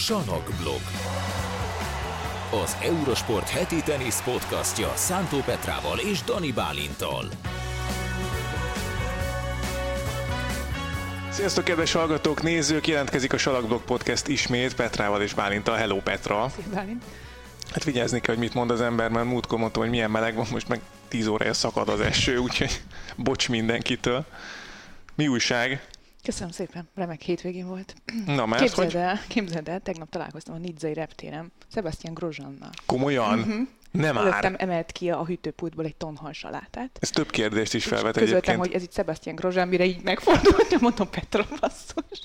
Sanokblog. Az Eurosport heti tenisz podcastja Szántó Petrával és Dani Bálintal. Sziasztok, kedves hallgatók, nézők! Jelentkezik a Salakblog Podcast ismét Petrával és Bálintal. Hello, Petra! Szia, Bálint. Hát vigyázni kell, hogy mit mond az ember, mert múltkor mondtam, hogy milyen meleg van, most meg 10 órája szakad az eső, úgyhogy bocs mindenkitől. Mi újság? Köszönöm szépen, remek hétvégén volt. Na, mert Képzeld hogy el, képzeld el, tegnap találkoztam a Nidzai reptéren Sebastian Grozsannal. komolyan? Mhm. Nem Előttem már. emelt ki a hűtőpultból egy tonhal salátát. Ez több kérdést is felvet Közöltem, egyébként. hogy ez itt Sebastian Grozsán, mire így megfordult, mondom Petra basszus.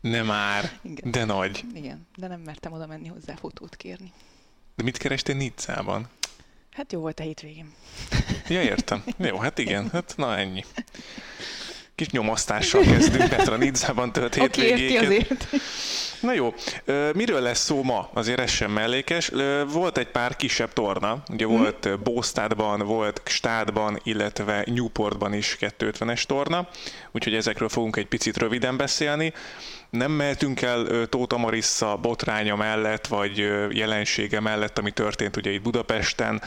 Nem már. Igen. De nagy. Igen, de nem mertem oda menni hozzá fotót kérni. De mit kerestél Nizzában? Hát jó volt a hétvégén. Ja, értem. Jó, hát igen. Hát na ennyi. Kis nyomasztással kezdünk Petra Nizzában tört Aki érti, hétvégéket. Na jó, miről lesz szó ma? Azért ez sem mellékes. Volt egy pár kisebb torna, ugye Mhm. volt ö, Bóstadban, volt Stádban, illetve Newportban is 250-es torna, úgyhogy ezekről fogunk egy picit röviden beszélni. Nem mehetünk el Tóta Marissa botránya mellett, vagy jelensége mellett, ami történt ugye itt Budapesten,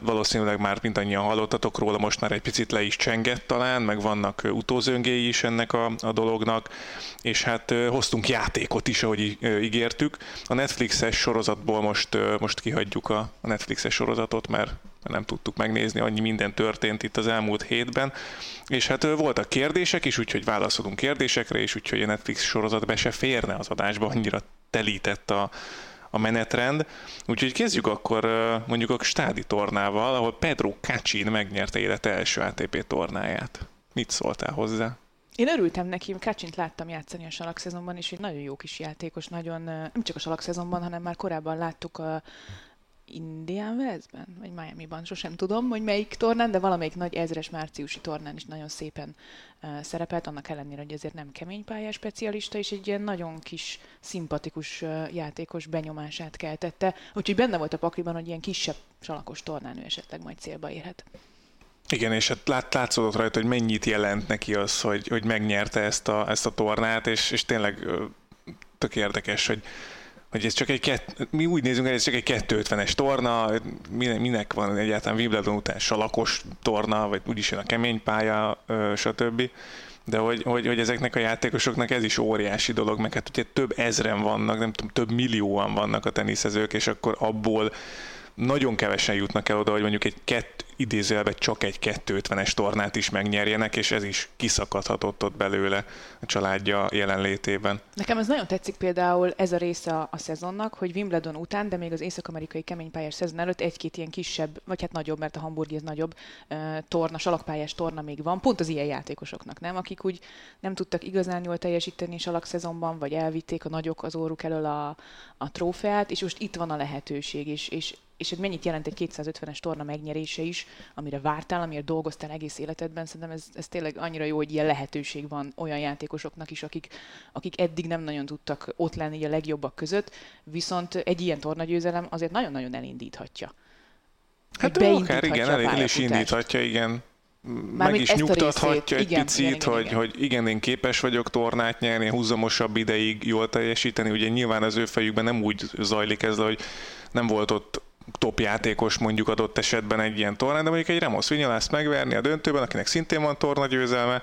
Valószínűleg már mindannyian hallottatok róla, most már egy picit le is csengett talán, meg vannak utózöngéi is ennek a, a dolognak, és hát hoztunk játékot is, ahogy ígértük. A Netflixes sorozatból most, most kihagyjuk a, Netflixes sorozatot, mert nem tudtuk megnézni, annyi minden történt itt az elmúlt hétben. És hát voltak kérdések is, úgyhogy válaszolunk kérdésekre, és úgyhogy a Netflix sorozat be se férne az adásba, annyira telített a, a menetrend. Úgyhogy kezdjük akkor mondjuk a stádi tornával, ahol Pedro Kacsin megnyerte élete első ATP tornáját. Mit szóltál hozzá? Én örültem neki, Kacsint láttam játszani a salak szezonban, és egy nagyon jó kis játékos, nagyon, nem csak a salak szezonban, hanem már korábban láttuk a Indian Wellsben, vagy Miami-ban, sosem tudom, hogy melyik tornán, de valamelyik nagy ezres márciusi tornán is nagyon szépen uh, szerepelt, annak ellenére, hogy azért nem kemény pályás specialista, és egy ilyen nagyon kis, szimpatikus uh, játékos benyomását keltette, úgyhogy benne volt a pakliban, hogy ilyen kisebb salakos tornán ő esetleg majd célba érhet. Igen, és hát lát, látszódott rajta, hogy mennyit jelent neki az, hogy, hogy megnyerte ezt a, ezt a tornát, és, és tényleg tök érdekes, hogy, hogy ez csak egy kett, mi úgy nézünk, hogy ez csak egy 250-es torna, minek, van egyáltalán Wimbledon után salakos torna, vagy úgyis jön a kemény pálya, stb. De hogy, hogy, hogy, ezeknek a játékosoknak ez is óriási dolog, meg hát ugye több ezren vannak, nem tudom, több millióan vannak a teniszezők, és akkor abból nagyon kevesen jutnak el oda, hogy mondjuk egy kett, idézőjelben csak egy 250-es tornát is megnyerjenek, és ez is kiszakadhatott ott belőle a családja jelenlétében. Nekem ez nagyon tetszik például ez a része a, a szezonnak, hogy Wimbledon után, de még az észak-amerikai keménypályás szezon előtt egy-két ilyen kisebb, vagy hát nagyobb, mert a hamburgi ez nagyobb uh, torna, salakpályás torna még van, pont az ilyen játékosoknak, nem? Akik úgy nem tudtak igazán jól teljesíteni salak szezonban, vagy elvitték a nagyok az óruk elől a, a trófeát, és most itt van a lehetőség, és, és és hogy mennyit jelent egy 250-es torna megnyerése is, amire vártál, amiért dolgoztál egész életedben, szerintem ez, ez tényleg annyira jó, hogy ilyen lehetőség van olyan játékosoknak is, akik, akik eddig nem nagyon tudtak ott lenni a legjobbak között, viszont egy ilyen tornagyőzelem azért nagyon-nagyon elindíthatja. Hát ő akár igen, a el, is indíthatja, igen. Meg Mármint is nyugtathatja részét. egy Igen, picit, igen, igen, hogy, igen. hogy igen, én képes vagyok tornát nyerni, húzamosabb ideig jól teljesíteni. Ugye nyilván az ő fejükben nem úgy zajlik ez, hogy nem volt ott top játékos mondjuk adott esetben egy ilyen tornán, de mondjuk egy Ramos Vinyalászt megverni a döntőben, akinek szintén van torna győzelme,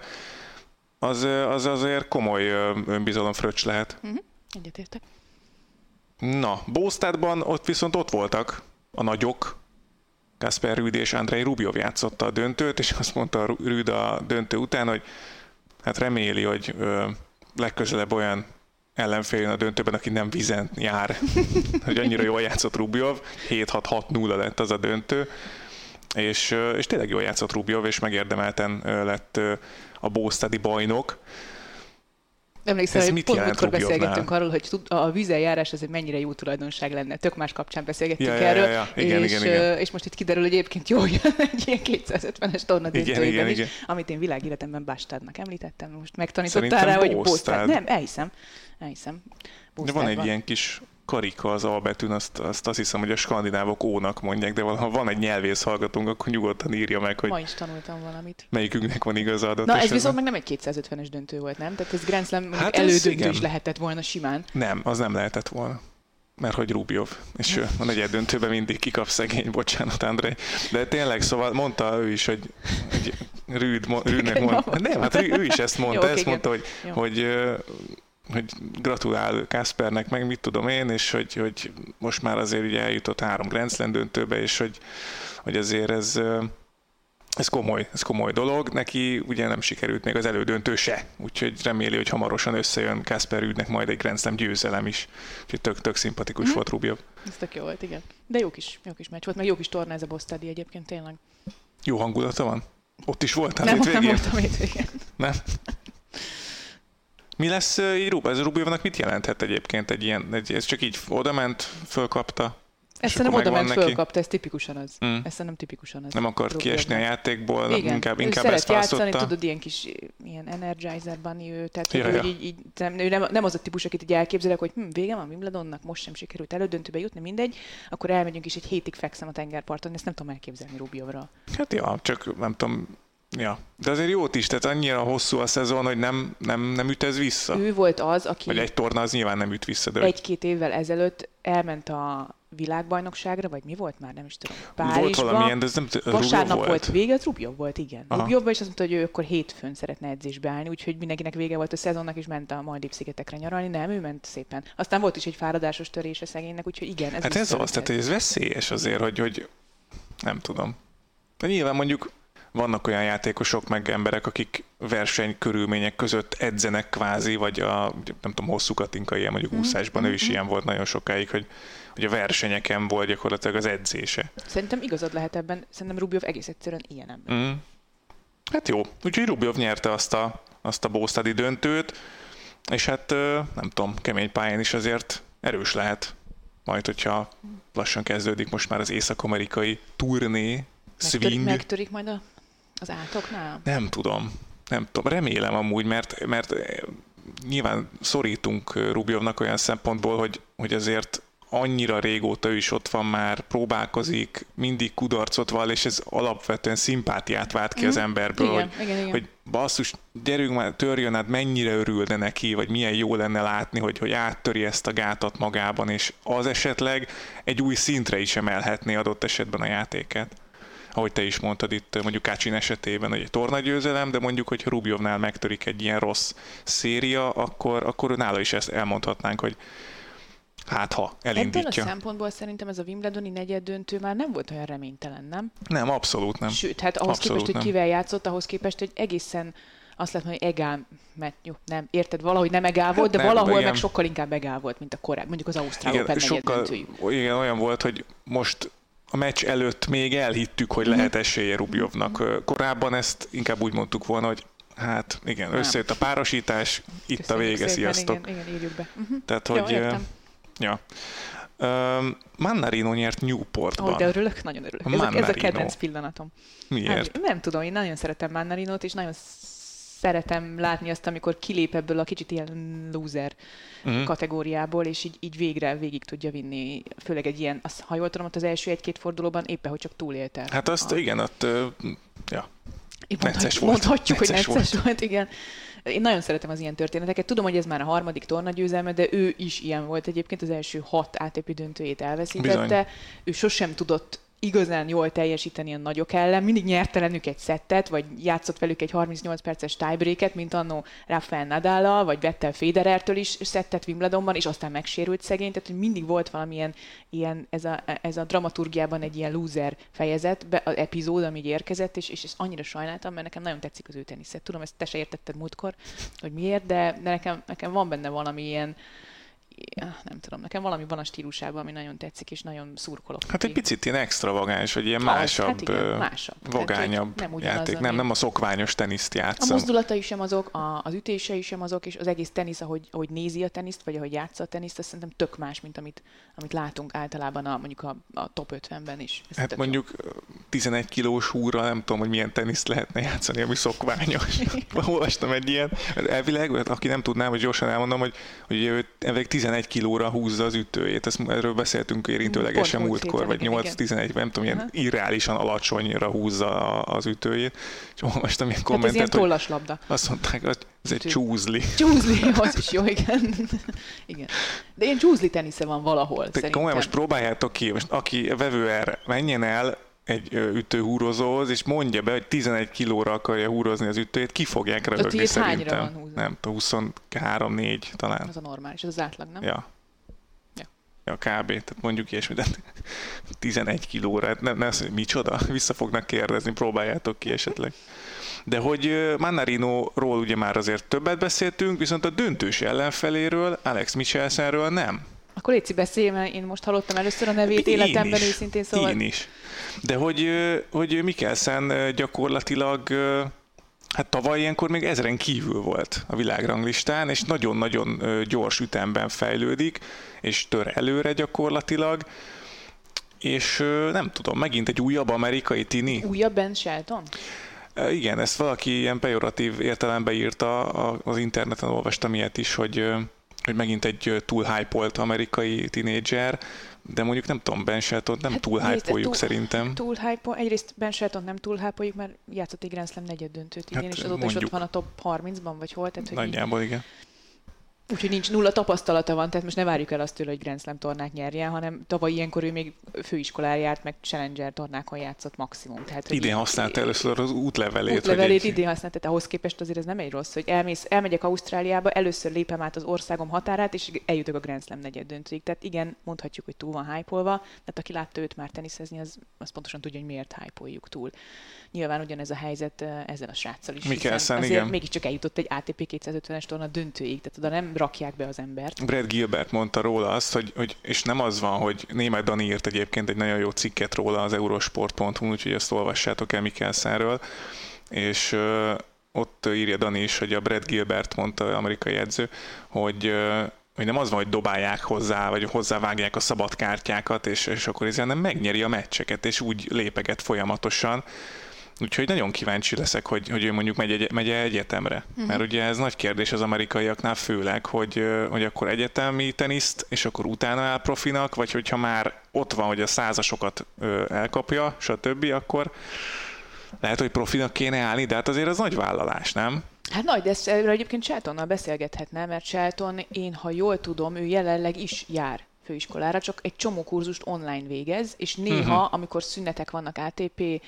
az, az azért komoly önbizalom fröccs lehet. Mhm. Egyetértek. Na, Bóstadban ott viszont ott voltak a nagyok, Kasper Rüd és Andrei Rubjov játszotta a döntőt, és azt mondta a Rüd a döntő után, hogy hát reméli, hogy ö, legközelebb olyan ellenfél jön a döntőben, aki nem vizen jár, hogy annyira jól játszott Rubjov, 7-6-6-0 lett az a döntő, és, és tényleg jól játszott Rubjov, és megérdemelten lett a Bóstadi bajnok. Emlékszel, Ez hogy mit pont múltkor beszélgettünk arról, hogy a vízenjárás az egy mennyire jó tulajdonság lenne. Tök más kapcsán beszélgettünk Ja, ja, ja, erről. ja. Igen, és, igen, igen. és most itt kiderül, hogy egyébként jó jön egy ilyen 250-es torna Igen, igen, is, igen. amit én világéletemben Bástádnak említettem. Most megtanítottál Szerintem rá, hogy. Bóstád. Nem, elhiszem. Elhiszem. De van egy ilyen kis karika az albetűn, azt, azt azt hiszem, hogy a skandinávok ónak mondják, de ha van egy nyelvész hallgatónk, akkor nyugodtan írja meg, hogy Ma is tanultam valamit. melyikünknek van igaza adott Na ez viszont meg nem egy 250-es döntő volt, nem? Tehát ez Grand Slam Hát elődöntő igen. is lehetett volna simán. Nem, az nem lehetett volna. Mert hogy Rubjov. És ő a negyed döntőben mindig kikap szegény, bocsánat, André. De tényleg, szóval mondta ő is, hogy, hogy Rüd, mo- Rüdnek Igen, mond, ma Nem, hát ő, ő is ezt mondta, Jó, ezt mondta, hogy, Jó. hogy, hogy gratulál Kaspernek, meg mit tudom én, és hogy, hogy most már azért ugye eljutott három Grand Slam döntőbe, és hogy, hogy azért ez, ez komoly, ez komoly dolog. Neki ugye nem sikerült még az elődöntő se, úgyhogy reméli, hogy hamarosan összejön Kasper Rüdnek majd egy Grand Slam győzelem is. Úgyhogy tök, tök szimpatikus Mhm. volt Rubjov. Ez tök jó volt, igen. De jó kis, jó kis meccs volt, meg jó kis torna ez a Bostadi egyébként tényleg. Jó hangulata van? Ott is voltál nem, itt nem voltam hétvégén. Nem? Mi lesz így ez Rubjovnak mit jelenthet egyébként egy ilyen, egy, ez csak így oda ment, fölkapta, Ezt És szerintem akkor oda ment, megvan neki? fölkapta, ez tipikusan az. Mm. Ez szerintem tipikusan az. nem akart kiesni a játékból, Igen, inkább, ő inkább ezt játszani, választotta. tudod, ilyen kis ilyen energizer bunny ő, tehát Ja, hogy ja. ő így, így nem, ő nem, nem, az a típus, akit így elképzelek, hogy hm, vége van Wimbledonnak, most sem sikerült elődöntőbe jutni, mindegy, akkor elmegyünk és egy hétig fekszem a tengerparton, ezt nem tudom elképzelni Rubjovra. Hát ja, csak nem tudom, ja. De azért jót is, tehát annyira hosszú a szezon, hogy nem, nem, nem üt ez vissza. Ő volt az, aki Vagy egy torna az nyilván nem üt vissza, de egy-két évvel ezelőtt elment a világbajnokságra, vagy mi volt már, nem is tudom, volt Párizsba. valamilyen, de ez nem Vasárnap volt. volt vége, az Rubjov volt, igen. Aha. Rubjov és azt mondta, hogy ő akkor hétfőn szeretne edzésbe állni, úgyhogy mindenkinek vége volt a szezonnak, és ment a Maldív szigetekre nyaralni. Nem, ő ment szépen. Aztán volt is egy fáradásos törése szegénynek, úgyhogy igen, ez Hát ez az, tehát ez veszélyes azért, hogy, hogy nem tudom. De nyilván mondjuk vannak olyan játékosok, meg emberek, akik verseny körülmények között edzenek kvázi, vagy a, nem tudom, hosszú Katinka ilyen, mondjuk Mhm, úszásban, ő is mhm. ilyen volt nagyon sokáig, hogy, hogy a versenyeken volt gyakorlatilag az edzése. Szerintem igazad lehet ebben, szerintem Rubjov egész egyszerűen ilyen ember. Mm. Hát jó, úgyhogy Rubjov nyerte azt a, azt a Bósztadi döntőt, és hát nem tudom, kemény pályán is azért erős lehet. Majd, hogyha lassan kezdődik most már az észak-amerikai turné, Megtörik, swing. megtörik majd a, az átoknál? Nem tudom. Nem tudom. Remélem amúgy, mert, mert nyilván szorítunk Rubjovnak olyan szempontból, hogy, hogy azért annyira régóta ő is ott van már, próbálkozik, mindig kudarcot vall, és ez alapvetően szimpátiát vált ki az Mhm. emberből, Igen, hogy, igen, igen. hogy basszus, gyerünk már, törjön át, mennyire örülne neki, vagy milyen jó lenne látni, hogy, hogy áttöri ezt a gátat magában, és az esetleg egy új szintre is emelhetné adott esetben a játékát ahogy te is mondtad itt mondjuk Kácsin esetében, hogy egy tornagyőzelem, de mondjuk, hogy Rubjovnál megtörik egy ilyen rossz széria, akkor, akkor nála is ezt elmondhatnánk, hogy hát ha Ebből a elindítja. szempontból szerintem ez a Wimbledoni negyed döntő már nem volt olyan reménytelen, nem? Nem, abszolút nem. Sőt, hát ahhoz Abszolút képest, hogy nem. kivel játszott, ahhoz képest, hogy egészen azt lehet mondani, hogy egál, mert jó, nem, érted, valahogy nem egál volt, de Hát nem, valahol igen. meg sokkal inkább egál volt, mint a korábbi, mondjuk az Ausztrál Igen, Open sokkal, igen, olyan volt, hogy most a meccs előtt még elhittük, hogy Mhm. lehet esélye Rubjovnak. Korábban ezt inkább úgy mondtuk volna, hogy hát igen, összejött a párosítás, itt a Köszönjük vége, szépen, sziasztok. Igen, igen, írjuk be. Uh-huh. Tehát, Jó, hogy értem. Ja. Um, Mannarino nyert Newportban. Ó, de örülök, nagyon örülök. Ez a, ez a kedvenc pillanatom. Miért? Hát, nem tudom, én nagyon szeretem Mannarinót, és nagyon szeretem látni azt, amikor kilép ebből a kicsit ilyen loser Mhm. kategóriából, és így, így végre végig tudja vinni, főleg egy ilyen, az, ha jól tudom, ott az első egy-két fordulóban éppen, hogy csak túlélte. Hát azt a, igen, ott, ö, ja. Necces mondhatjuk, volt. mondhatjuk hogy Necces necces volt. volt, igen. Én nagyon szeretem az ilyen történeteket. Tudom, hogy ez már a harmadik tornagyőzelme, de ő is ilyen volt egyébként, az első hat ATP döntőjét elveszítette. Bizony. Ő sosem tudott igazán jól teljesíteni a nagyok ellen, mindig nyerte ellenük egy szettet, vagy játszott velük egy 38 perces tiebreaket, mint annó Rafael Nadal, vagy Vettel Federertől is szettet Wimbledonban, és aztán megsérült szegény, tehát hogy mindig volt valamilyen ilyen, ez a, ez a dramaturgiában egy ilyen loser fejezet, be, az epizód, ami érkezett, és, és ezt annyira sajnáltam, mert nekem nagyon tetszik az ő teniszet. Tudom, ezt te se értetted múltkor, hogy miért, de, de nekem, nekem van benne valami ilyen, nem tudom, nekem valami van a stílusában, ami nagyon tetszik, és nagyon szurkolok. Hát egy picit ilyen extravagáns, vagy ilyen Az, másabb, hát igen, másabb. Tehát, vagányabb nem ugyanaz, játék. ami- Nem, nem a szokványos teniszt A játszom. mozdulatai sem azok, a, az ütései sem azok, és az egész tenisz, ahogy, ahogy nézi a teniszt, vagy ahogy játsza a teniszt, azt szerintem tök más, mint amit, amit látunk általában a, mondjuk a, a top 50-ben is. Ez Hát mondjuk ö, 11 kilós húrral nem tudom, hogy milyen teniszt lehetne játszani, ami szokványos. Olvastam egy ilyen, elvileg, hát aki nem tudná, hogy gyorsan elmondom, hogy, hogy ő elvileg 11 kilóra húzza az ütőjét. Ezt, erről beszéltünk érintőlegesen múltkor, vagy 8-11, nem tudom, ilyen uh-huh. irreálisan alacsonyra húzza az ütőjét. És olvastam ilyen kommentet, hát ez ilyen labda. Azt mondták, hogy ez egy csúzli. Csúzli, az is jó, igen. igen. De ilyen csúzli tenisze van valahol, szerintem. Komolyan, most próbáljátok ki, most aki vevő erre, menjen el, egy ütőhúrozóhoz, és mondja be, hogy 11 kilóra akarja húrozni az ütőjét, ki fogják röhögni szerintem. Van húzva? Nem, 23-4 talán. Az a normális, ez az átlag, nem? Ja. Ja. Ja, kb. Tehát mondjuk ilyesmi, de 11 kilóra, hát nem, nem, micsoda? Vissza fognak kérdezni, próbáljátok ki esetleg. De hogy Mannarino-ról ugye már azért többet beszéltünk, viszont a döntős ellenfeléről, Alex Michelsenről nem. Akkor Léci beszélj, mert én most hallottam először a nevét én életemben is, őszintén szóval. Én is. De hogy, hogy Mikkelsen gyakorlatilag Hát tavaly ilyenkor még ezeren kívül volt a világranglistán, és nagyon-nagyon gyors ütemben fejlődik, és tör előre gyakorlatilag, és nem tudom, megint egy újabb amerikai tini. Újabb Ben Shelton? Igen, ezt valaki ilyen pejoratív értelemben írta, az interneten olvastam ilyet is, hogy hogy megint egy túl hype amerikai tinédzser, de mondjuk nem tudom, Ben Shelton nem hát, túl hype szerintem. Túl hype egyrészt Ben Shelton nem túl hype mert játszott egy Grand Slam negyed döntőt idén, hát, és azóta is ott van a top 30-ban, vagy hol? Tehát, hogy Nagyjából, így... igen. Úgyhogy nincs nulla tapasztalata van, tehát most ne várjuk el azt tőle, hogy Grand Slam tornát nyerjen, hanem tavaly ilyenkor ő még főiskolán járt, meg Challenger tornákon játszott maximum. Tehát, idén használta először az útlevelét. Útlevelét egy... idén használta, tehát ahhoz képest azért ez nem egy rossz, hogy elmész, elmegyek Ausztráliába, először lépem át az országom határát, és eljutok a Grand Slam negyed döntőig. Tehát igen, mondhatjuk, hogy túl van hype tehát aki látta őt már teniszezni, az, az pontosan tudja, hogy miért hype túl. Nyilván ugyanez a helyzet ezen a sráccal is. Mikkelsen, igen. mégiscsak eljutott egy ATP 250-es torna döntőig, tehát oda nem rakják be az embert. Brad Gilbert mondta róla azt, hogy, hogy és nem az van, hogy német Dani írt egyébként egy nagyon jó cikket róla az eurosport.hu, úgyhogy ezt olvassátok el Mikkelsenről, és ott írja Dani is, hogy a Brad Gilbert mondta, amerikai edző, hogy hogy nem az van, hogy dobálják hozzá, vagy hozzávágják a szabad kártyákat, és, és akkor ez nem megnyeri a meccseket, és úgy lépeget folyamatosan, Úgyhogy nagyon kíváncsi leszek, hogy, hogy ő mondjuk megy, egy, megy egyetemre. Uh-huh. Mert ugye ez nagy kérdés az amerikaiaknál főleg, hogy, hogy akkor egyetemi teniszt, és akkor utána áll profinak, vagy hogyha már ott van, hogy a százasokat elkapja, stb., akkor lehet, hogy profinak kéne állni, de hát azért az nagy vállalás, nem? Hát nagy, de ezt egyébként Sheltonnal beszélgethetne, mert Shelton, én ha jól tudom, ő jelenleg is jár főiskolára, csak egy csomó kurzust online végez, és néha, uh-huh. amikor szünetek vannak ATP,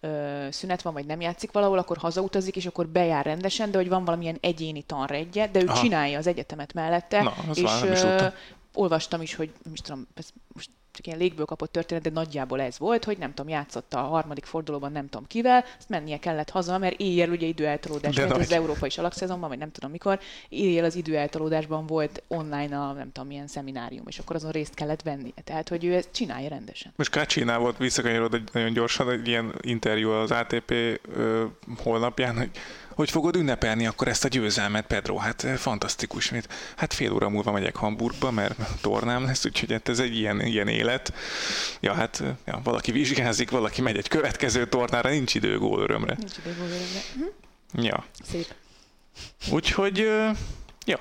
ö, szünet van, vagy nem játszik valahol, akkor hazautazik, és akkor bejár rendesen, de hogy van valamilyen egyéni tanregje, de ő Aha. csinálja az egyetemet mellette, Na, és ö, olvastam is, hogy most tudom, most csak ilyen légből kapott történet, de nagyjából ez volt, hogy nem tudom, játszott a harmadik fordulóban nem tudom kivel, azt mennie kellett haza, mert éjjel ugye időeltolódás volt az európai salakszezonban, vagy nem tudom mikor, éjjel az időeltolódásban volt online a nem tudom milyen szeminárium, és akkor azon részt kellett vennie. Tehát, hogy ő ezt csinálja rendesen. Most Kácsinál volt visszakanyarod egy nagyon gyorsan egy ilyen interjú az ATP ö, holnapján, hogy hogy fogod ünnepelni akkor ezt a győzelmet, Pedro? Hát eh, fantasztikus. Mit? Hát fél óra múlva megyek Hamburgba, mert tornám lesz, úgyhogy hát ez egy ilyen, ilyen élet. Ja, hát eh, ja, valaki vizsgázik, valaki megy egy következő tornára, nincs idő gólörömre. Nincs idő gólörömre. Hm? Ja. Szép. Úgyhogy, ja,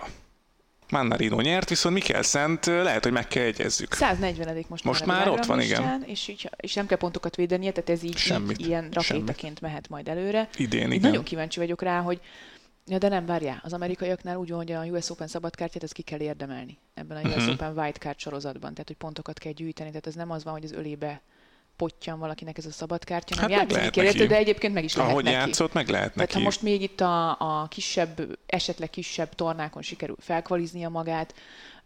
Mannarino nyert, viszont Mikkel Szent lehet, hogy meg kell egyezzük. 140 most, most már, már ott van, igen. És, így, és nem kell pontokat védenie, tehát ez így, Semmit. így ilyen rakétaként Semmit. mehet majd előre. Idén, igen. Nagyon kíváncsi vagyok rá, hogy Ja, de nem, várjál. Az amerikaiaknál úgy van, hogy a US Open szabadkártyát ezt ki kell érdemelni ebben a US uh-huh. Open Card sorozatban. Tehát, hogy pontokat kell gyűjteni. Tehát ez nem az van, hogy az ölébe pottyan valakinek ez a szabadkártya, nem hát játszik kérhető, de egyébként meg is lehet Ahogy neki. játszott, meg lehet neki. Tehát ha most még itt a, a kisebb, esetleg kisebb tornákon sikerül felkvaliznia magát,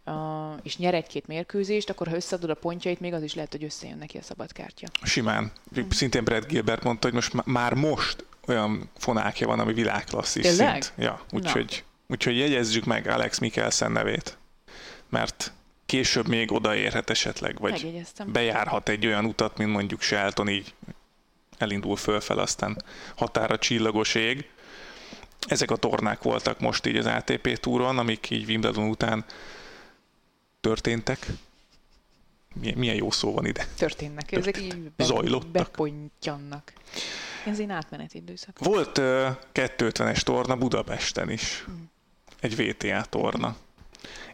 uh, és nyer egy-két mérkőzést, akkor ha összeadod a pontjait, még az is lehet, hogy összejön neki a szabadkártya. Simán. Mm. Szintén Brad Gilbert mondta, hogy most már most olyan fonákja van, ami világklasszis szint. Ja, úgyhogy, úgyhogy jegyezzük meg Alex Mikkelsen nevét. Mert később még odaérhet esetleg, vagy bejárhat egy olyan utat, mint mondjuk Shelton, így elindul fölfel, aztán határa csillagos ég. Ezek a tornák voltak most így az ATP túron, amik így Wimbledon után történtek. Milyen jó szó van ide. Történnek, ezek így be, zajlottak. bepontyannak. Ez egy átmeneti időszak. Volt uh, 250-es torna Budapesten is. Mm. Egy VTA torna.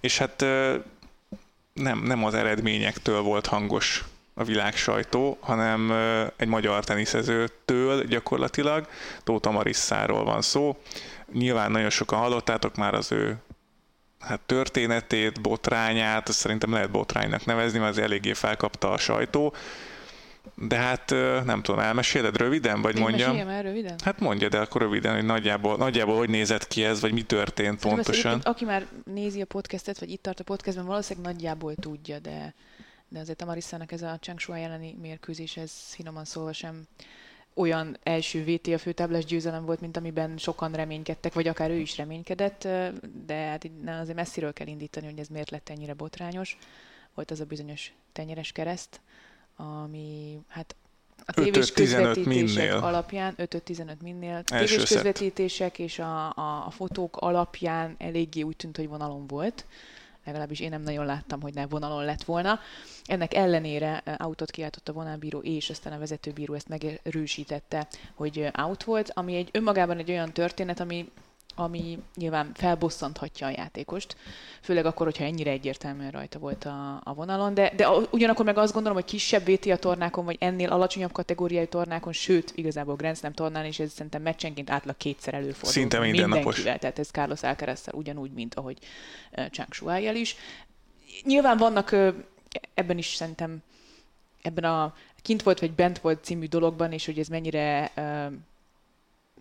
És hát uh, nem, nem az eredményektől volt hangos a világ sajtó, hanem egy magyar teniszezőtől gyakorlatilag, Tóta Marisszáról van szó. Nyilván nagyon sokan hallottátok már az ő hát történetét, botrányát, szerintem lehet botránynak nevezni, mert az eléggé felkapta a sajtó. De hát nem tudom, elmeséled röviden, vagy Én mondjam? meséljem röviden? Hát mondja, de akkor röviden, hogy nagyjából, nagyjából hogy nézett ki ez, vagy mi történt Szerintem pontosan. Aki már nézi a podcastet, vagy itt tart a podcastben, valószínűleg nagyjából tudja, de, de azért a Marissának ez a Changshuai elleni mérkőzés, ez finoman szólva sem olyan első VTA főtáblás győzelem volt, mint amiben sokan reménykedtek, vagy akár ő is reménykedett, de hát azért messziről kell indítani, hogy ez miért lett ennyire botrányos. Volt az a bizonyos tenyeres kereszt, ami hát a tévés 5-5-15 közvetítések minnél. alapján, 5-5-15 minnél, Első tévés szett. közvetítések és a, a, a fotók alapján eléggé úgy tűnt, hogy vonalon volt. Legalábbis én nem nagyon láttam, hogy ne vonalon lett volna. Ennek ellenére autót kiáltott a vonalbíró, és aztán a vezetőbíró ezt megerősítette, hogy out volt, ami egy önmagában egy olyan történet, ami ami nyilván felbosszanthatja a játékost, főleg akkor, hogyha ennyire egyértelműen rajta volt a, a vonalon, de, de ugyanakkor meg azt gondolom, hogy kisebb VTA tornákon, vagy ennél alacsonyabb kategóriai tornákon, sőt, igazából Grand Slam tornán is ez szerintem meccsenként átlag kétszer előfordul. Szinte mindennapos. Tehát ez Carlos alcaraz ugyanúgy, mint ahogy Chang Shuai-jel is. Nyilván vannak ebben is szerintem ebben a kint volt vagy bent volt című dologban, és hogy ez mennyire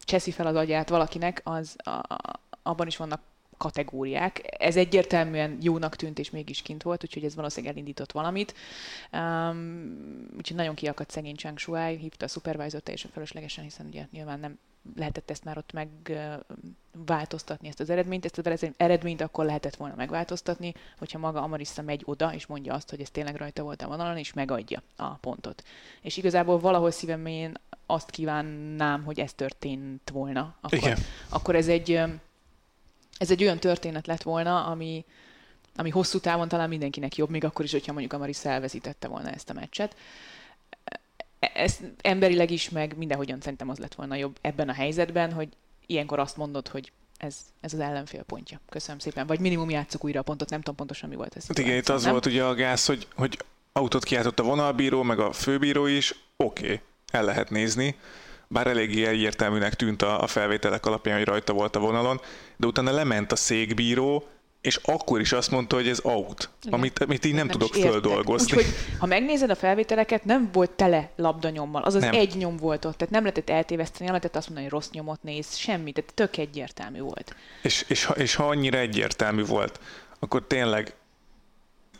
cseszi fel az agyát valakinek, az a, abban is vannak kategóriák. Ez egyértelműen jónak tűnt, és mégis kint volt, úgyhogy ez valószínűleg elindított valamit. Um, úgyhogy nagyon kiakadt szegény Chang Shuai, hívta a supervisor teljesen fölöslegesen, hiszen ugye nyilván nem lehetett ezt már ott megváltoztatni ezt az eredményt. Ezt az eredményt akkor lehetett volna megváltoztatni, hogyha maga Amarissa megy oda, és mondja azt, hogy ez tényleg rajta volt a vonalon, és megadja a pontot. És igazából valahol szívem mélyén azt kívánnám, hogy ez történt volna. Akkor, Igen. akkor ez egy ez egy olyan történet lett volna, ami, ami hosszú távon talán mindenkinek jobb, még akkor is, hogyha mondjuk Amarissa elveszítette volna ezt a meccset. E- Ez emberileg is, meg mindenhogyan szerintem az lett volna jobb ebben a helyzetben, hogy ilyenkor azt mondod, hogy ez, ez az ellenfél pontja. Köszönöm szépen. Vagy minimum játsszuk újra a pontot, nem tudom pontosan mi volt ez. Hát igen, itt az nem? volt ugye a gáz, hogy, hogy autót kiáltott a vonalbíró, meg a főbíró is, oké, okay, el lehet nézni, bár eléggé egyértelműnek tűnt a, a felvételek alapján, hogy rajta volt a vonalon, de utána lement a székbíró, és akkor is azt mondta, hogy ez out, Igen. amit, amit így nem, is tudok földolgozni. Úgyhogy, ha megnézed a felvételeket, nem volt tele labdanyommal, azaz Nem. nem. egy nyom volt ott, tehát nem lehetett eltéveszteni, nem lehetett azt mondani, hogy rossz nyomot néz, semmi, tehát tök egyértelmű volt. És, és, ha, és ha annyira egyértelmű volt, akkor tényleg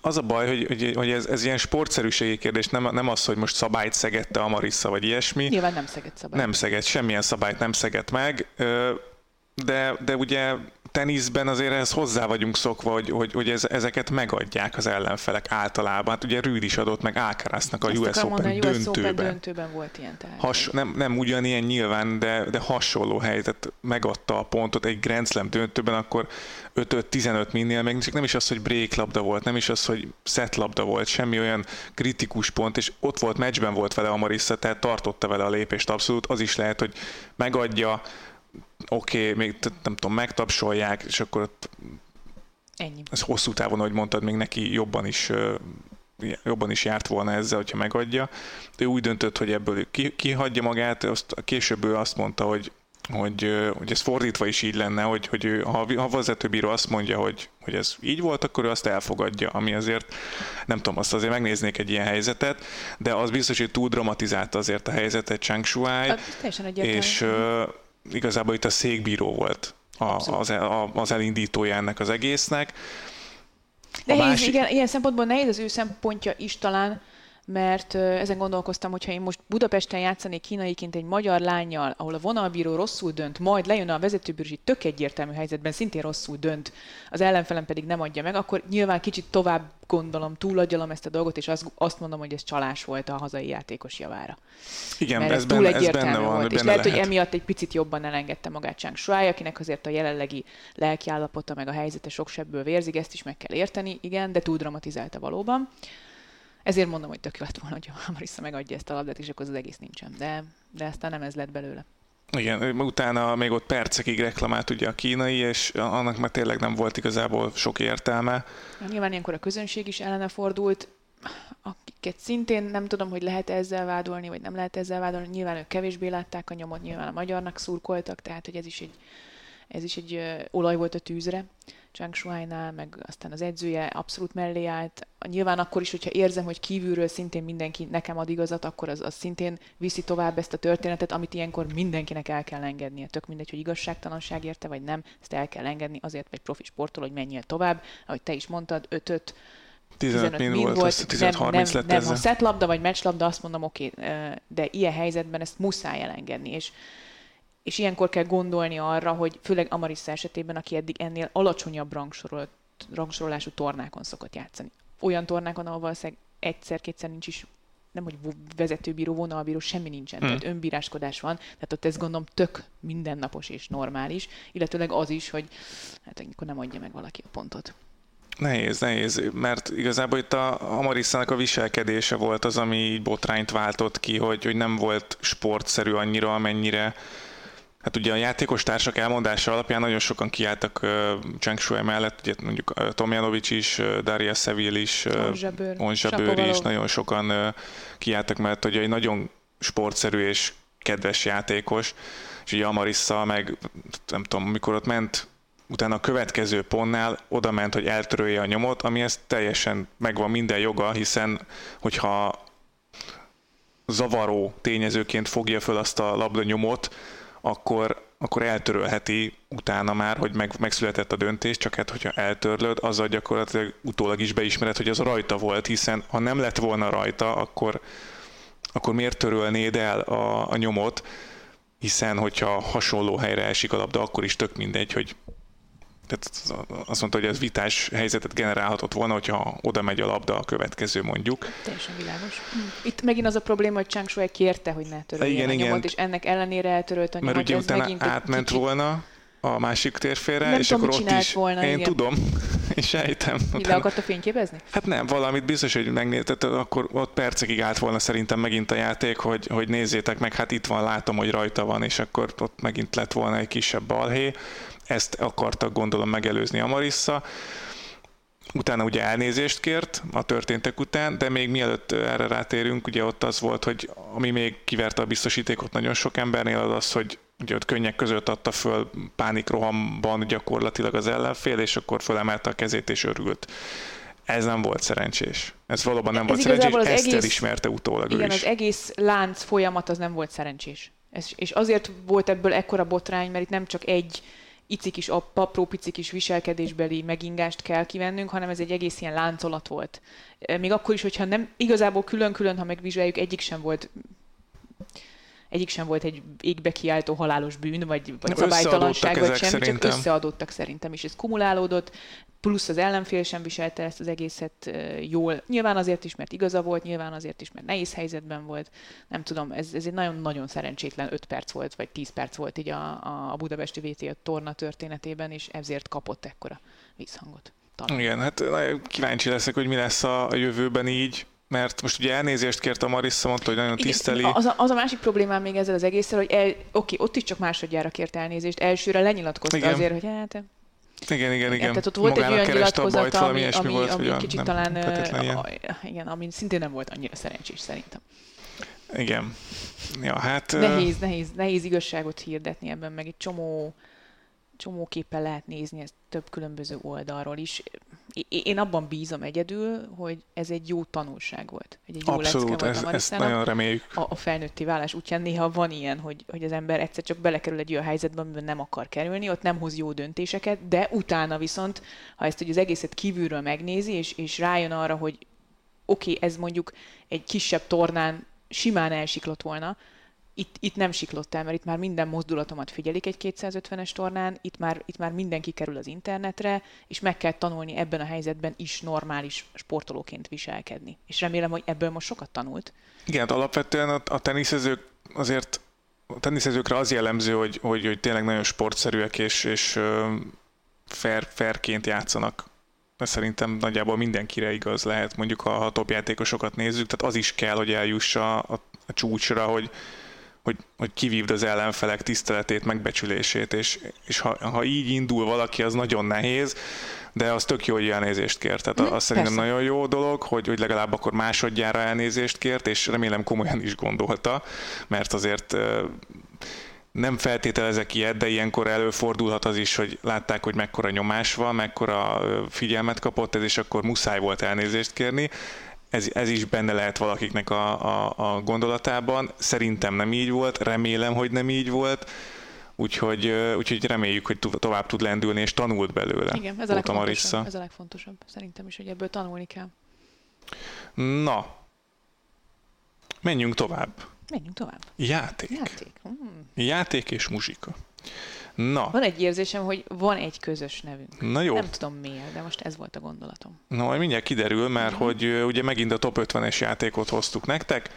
az a baj, hogy, hogy, hogy ez, ez ilyen sportszerűségi kérdés, nem, nem az, hogy most szabályt szegette a Marissa, vagy ilyesmi. Nyilván nem szegett szabály. Nem szegett, semmilyen szabályt nem szegett meg, de, de ugye teniszben azért ehhez hozzá vagyunk szokva, hogy, hogy, hogy ez, ezeket megadják az ellenfelek általában. Hát ugye Rüd is adott meg Alcaraznak a Ezt US Open mondani, US Open döntőben. döntőben volt ilyen. Has, nem, nem ugyanilyen nyilván, de, de hasonló helyzet megadta a pontot egy Grand Slam döntőben, akkor 5-5-15 minél, meg csak nem is az, hogy break labda volt, nem is az, hogy set labda volt, semmi olyan kritikus pont, és ott volt, meccsben volt vele a Marissa, tehát tartotta vele a lépést abszolút, az is lehet, hogy megadja, oké, okay, még nem tudom, megtapsolják, és akkor ott Ennyi. ez hosszú távon, ahogy mondtad, még neki jobban is jobban is járt volna ezzel, hogyha megadja. De ő úgy döntött, hogy ebből ki, kihagyja magát, azt, később ő azt mondta, hogy hogy, hogy ez fordítva is így lenne, hogy, hogy ő, ha a vezetőbíró azt mondja, hogy, hogy ez így volt, akkor ő azt elfogadja, ami azért, nem tudom, azt azért megnéznék egy ilyen helyzetet, de az biztos, hogy túl dramatizálta azért a helyzetet Chang Shuai, és igazából itt a székbíró volt a, az, a, az elindítója ennek az egésznek. Nehéz, másik- igen, ilyen szempontból nehéz az ő szempontja is talán, mert ezen gondolkoztam, hogyha én most Budapesten játszanék kínaiként egy magyar lányjal, ahol a vonalbíró rosszul dönt, majd lejön a egy tök egyértelmű helyzetben szintén rosszul dönt, az ellenfelem pedig nem adja meg, akkor nyilván kicsit tovább gondolom, túlagyalom ezt a dolgot, és azt, azt mondom, hogy ez csalás volt a hazai játékos javára. Igen, mert ez, ez, túl benne, ez egyértelmű benne van, volt. És lehet, lehet. hogy emiatt egy picit jobban elengedte magát Chang Shuai, akinek azért a jelenlegi lelkiállapota meg a helyzete sok sebből vérzik, ezt is meg kell érteni, igen, de túl dramatizálta valóban. Ezért mondom, hogy tök jó lett volna, hogy a Marissa megadja ezt a labdát, és akkor az egész nincsen. De, de aztán nem ez lett belőle. Igen, utána még ott percekig reklamált ugye a kínai, és annak már tényleg nem volt igazából sok értelme. Nyilván ilyenkor a közönség is ellene fordult, akiket szintén nem tudom, hogy lehet ezzel vádolni, vagy nem lehet ezzel vádolni. Nyilván ők kevésbé látták a nyomot, nyilván a magyarnak szurkoltak, tehát hogy ez is egy, ez is egy olaj volt a tűzre. Zhang Shuai-nál, meg aztán az edzője abszolút mellé állt. Nyilván akkor is, hogyha érzem, hogy kívülről szintén mindenki nekem ad igazat, akkor az, az szintén viszi tovább ezt a történetet, amit ilyenkor mindenkinek el kell engednie. Tök mindegy, hogy igazságtalanság érte, vagy nem, ezt el kell engedni azért, vagy profi sportoló, hogy menjél tovább. Ahogy te is mondtad, 5 15, 15 min volt, volt 15 nem, nem, lett nem, ha szetlabda vagy meccslabda, azt mondom, oké, okay, de ilyen helyzetben ezt muszáj elengedni, és és ilyenkor kell gondolni arra, hogy főleg Amarissa esetében, aki eddig ennél alacsonyabb rangsorolt, rangsorolású tornákon szokott játszani. Olyan tornákon, ahol valószínűleg egyszer-kétszer nincs is nem hogy vezetőbíró, vonalbíró, semmi nincsen, hmm. tehát önbíráskodás van, tehát ott ez gondolom tök mindennapos és normális, illetőleg az is, hogy hát akkor nem adja meg valaki a pontot. Nehéz, nehéz, mert igazából itt a Amarisszának a viselkedése volt az, ami így botrányt váltott ki, hogy, hogy nem volt sportszerű annyira, amennyire Hát ugye a játékos társak elmondása alapján nagyon sokan kiálltak uh, Cheng Shui mellett, ugye mondjuk uh, Tomjanovic is, uh, Daria Seville is, uh, Onzsabőr is, nagyon sokan uh, kiálltak mellett, hogy egy nagyon sportszerű és kedves játékos, és ugye Amarissa meg nem tudom, amikor ott ment utána a következő pontnál oda ment, hogy eltörölje a nyomot, ami ez teljesen megvan minden joga, hiszen hogyha zavaró tényezőként fogja föl azt a labda nyomot, akkor, akkor eltörölheti utána már, hogy meg, megszületett a döntés, csak hát hogyha eltörlöd, azzal gyakorlatilag utólag is beismered, hogy az rajta volt, hiszen ha nem lett volna rajta, akkor, akkor miért törölnéd el a, a nyomot, hiszen hogyha hasonló helyre esik a labda, akkor is tök mindegy, hogy tehát azt mondta, hogy ez vitás helyzetet generálhatott volna, hogyha oda megy a labda a következő mondjuk. Teljesen világos. Itt megint az a probléma, hogy Chang Shui kérte, hogy ne törölje igen, a igen. nyomot, és ennek ellenére eltörölt a nyomot. Mert ugye utána átment kicsit... volna a másik térfére, nem és tudom, akkor ott is. Volna, én igen. tudom, és sejtem. Mi le akarta fényképezni? Hát nem, valamit biztos, hogy megnézted, akkor ott percekig állt volna szerintem megint a játék, hogy, hogy nézzétek meg, hát itt van, látom, hogy rajta van, és akkor ott megint lett volna egy kisebb balhé. Ezt akartak gondolom megelőzni a Marissa. Utána ugye elnézést kért a történtek után, de még mielőtt erre rátérünk, ugye ott az volt, hogy ami még kiverte a biztosítékot nagyon sok embernél, az az, hogy ugye ott könnyek között adta föl pánikrohamban gyakorlatilag az ellenfél, és akkor fölemelte a kezét és örült. Ez nem volt szerencsés. Ez valóban nem Ez volt szerencsés, az ezt egész, elismerte utólag igen, ő is. az egész lánc folyamat az nem volt szerencsés. Ez, és azért volt ebből ekkora botrány, mert itt nem csak egy icik a apró picik is viselkedésbeli megingást kell kivennünk, hanem ez egy egész ilyen láncolat volt. Még akkor is, hogyha nem igazából külön-külön, ha megvizsgáljuk, egyik sem volt egyik sem volt egy égbe kiáltó halálos bűn, vagy, vagy szabálytalanság, vagy semmi, szerintem. csak összeadottak szerintem, és ez kumulálódott, plusz az ellenfél sem viselte ezt az egészet jól. Nyilván azért is, mert igaza volt, nyilván azért is, mert nehéz helyzetben volt. Nem tudom, ez, ez egy nagyon-nagyon szerencsétlen 5 perc volt, vagy 10 perc volt így a, a budapesti VT torna történetében, és ezért kapott ekkora visszhangot. Talán. Igen, hát kíváncsi leszek, hogy mi lesz a jövőben így mert most ugye elnézést kért a Marissa, mondta, hogy nagyon tiszteli. Az a, az a másik problémám még ezzel az egésszel, hogy el, oké, ott is csak másodjára kért elnézést, elsőre lenyilatkozta igen. azért, hogy hát... Igen, igen, igen. Tehát ott volt Magának egy olyan nyilatkozata, ami, ami, volt, ami kicsit talán, a, igen, ami szintén nem volt annyira szerencsés szerintem. Igen. Ja, hát... Nehéz, nehéz, nehéz igazságot hirdetni ebben, meg egy csomó csomóképpen lehet nézni ezt több különböző oldalról is. Én abban bízom egyedül, hogy ez egy jó tanulság volt. Egy jó Abszolút, lecke volt ez, ezt nagyon reméljük. A, a felnőtti vállás útján néha van ilyen, hogy, hogy az ember egyszer csak belekerül egy olyan helyzetbe, amiben nem akar kerülni, ott nem hoz jó döntéseket, de utána viszont, ha ezt hogy az egészet kívülről megnézi, és, és rájön arra, hogy oké, okay, ez mondjuk egy kisebb tornán simán elsiklott volna, itt, itt nem siklott el, mert itt már minden mozdulatomat figyelik egy 250-es tornán, itt már, itt már mindenki kerül az internetre, és meg kell tanulni ebben a helyzetben is normális sportolóként viselkedni. És remélem, hogy ebből most sokat tanult. Igen, hát alapvetően a, a teniszezők azért a teniszezőkre az jellemző, hogy, hogy, hogy tényleg nagyon sportszerűek és, és fair, fairként játszanak. Ez szerintem nagyjából mindenkire igaz lehet, mondjuk ha a top játékosokat nézzük, tehát az is kell, hogy eljussa a, a csúcsra, hogy, hogy, hogy kivívd az ellenfelek tiszteletét, megbecsülését, és, és ha, ha így indul valaki, az nagyon nehéz, de az tök jó, hogy elnézést kért. Tehát mm, az szerintem nagyon jó dolog, hogy, hogy legalább akkor másodjára elnézést kért, és remélem komolyan is gondolta, mert azért nem feltételezek ilyet, de ilyenkor előfordulhat az is, hogy látták, hogy mekkora nyomás van, mekkora figyelmet kapott ez, és akkor muszáj volt elnézést kérni. Ez, ez is benne lehet valakiknek a, a, a gondolatában. Szerintem nem így volt, remélem, hogy nem így volt. Úgyhogy, úgyhogy reméljük, hogy tovább tud lendülni, és tanult belőle. Igen, ez a, legfontosabb, ez a legfontosabb. Szerintem is, hogy ebből tanulni kell. Na, menjünk tovább. Menjünk tovább. Játék. Játék. Hmm. Játék és muzsika. Na. Van egy érzésem, hogy van egy közös nevünk. Na jó. Nem tudom miért, de most ez volt a gondolatom. Na, majd mindjárt kiderül, mert Igen. hogy ugye megint a top 50-es játékot hoztuk nektek.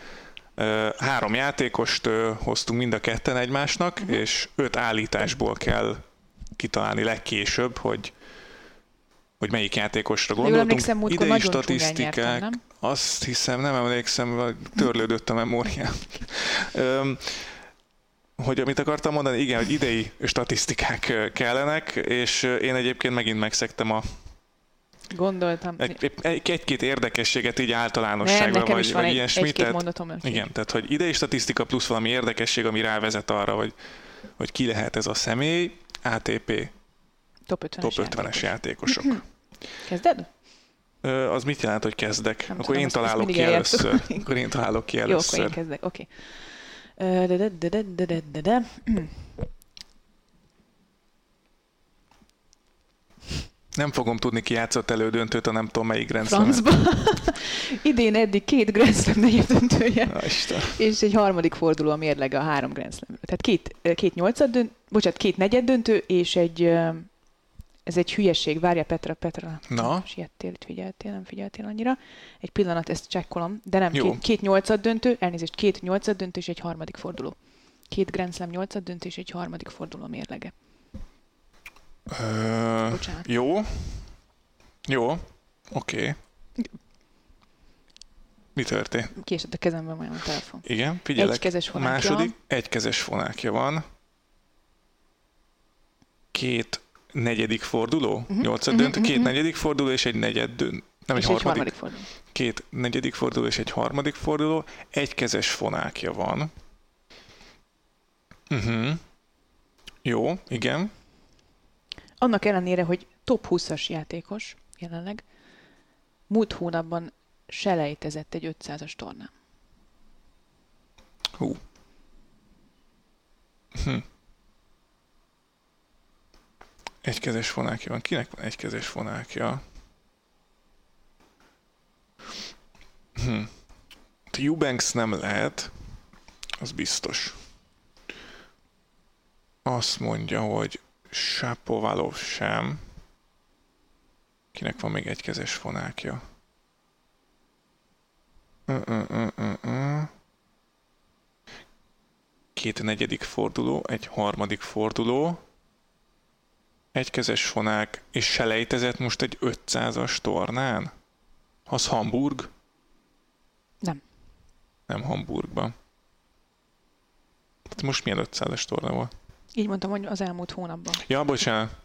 Három játékost hoztunk mind a ketten egymásnak, uh-huh. és öt állításból kell kitalálni legkésőbb, hogy hogy melyik játékosra gondoltunk. Emlékszem, Idei statisztikák, nyertem, nem? azt hiszem, nem emlékszem, törlődött a memóriám. hogy amit akartam mondani, igen, hogy idei statisztikák kellenek, és én egyébként megint megszektem a Gondoltam. Egy, egy-két érdekességet így általánosságban, Nem, vagy, vagy egy, ilyesmi. Egy, tehát, mondatom igen, tehát hogy idei statisztika plusz valami érdekesség, ami rávezet arra, hogy, hogy ki lehet ez a személy, ATP top 50-es, top 50-es játékos. játékosok. Kezded? Az mit jelent, hogy kezdek? Nem akkor tudom, én találok ki először. Akkor én találok ki először. Jó, akkor én kezdek, oké. Okay. Nem fogom tudni, ki játszott elődöntőt, a nem tudom melyik Grand. Idén eddig két Grand Slam döntője, és egy harmadik forduló a mérlege a három Grand Slam. Tehát két, két nyolcad dönt, bocsánat, két negyed döntő, és egy ez egy hülyeség, várja Petra, Petra. Na? Siettél, figyeltél, nem figyeltél annyira. Egy pillanat, ezt csekkolom, de nem, két, két nyolcad döntő, elnézést, két nyolcad döntő és egy harmadik forduló. Két Grand Slam nyolcad döntő és egy harmadik forduló mérlege. Ö, Jó. Jó. Oké. Okay. Mi történt? Kiesett a kezemben majd a telefon. Igen, figyelek. Egykezes fonákja Második, egykezes fonákja van. Két negyedik forduló, uh-huh. nyolcad uh-huh. döntő, két uh-huh. negyedik forduló és egy negyed döntő. Nem és egy, harmadik, harmadik forduló. Két negyedik forduló és egy harmadik forduló. Egy kezes fonákja van. Uh-huh. Jó, igen. Annak ellenére, hogy top 20-as játékos jelenleg, múlt hónapban selejtezett egy 500-as tornán. Hú. Hm. Egykezes fonákja van. Kinek van egykezes fonákja? Hm. Eubanks nem lehet, az biztos. Azt mondja, hogy Sapovalov sem. Kinek van még egykezes fonákja? Uh-uh-uh-uh-uh. Két negyedik forduló, egy harmadik forduló egykezes fonák, és selejtezett most egy 500-as tornán? Az Hamburg? Nem. Nem Hamburgban. Tehát most milyen 500-as torna volt? Így mondtam, hogy az elmúlt hónapban. Ja, bocsánat.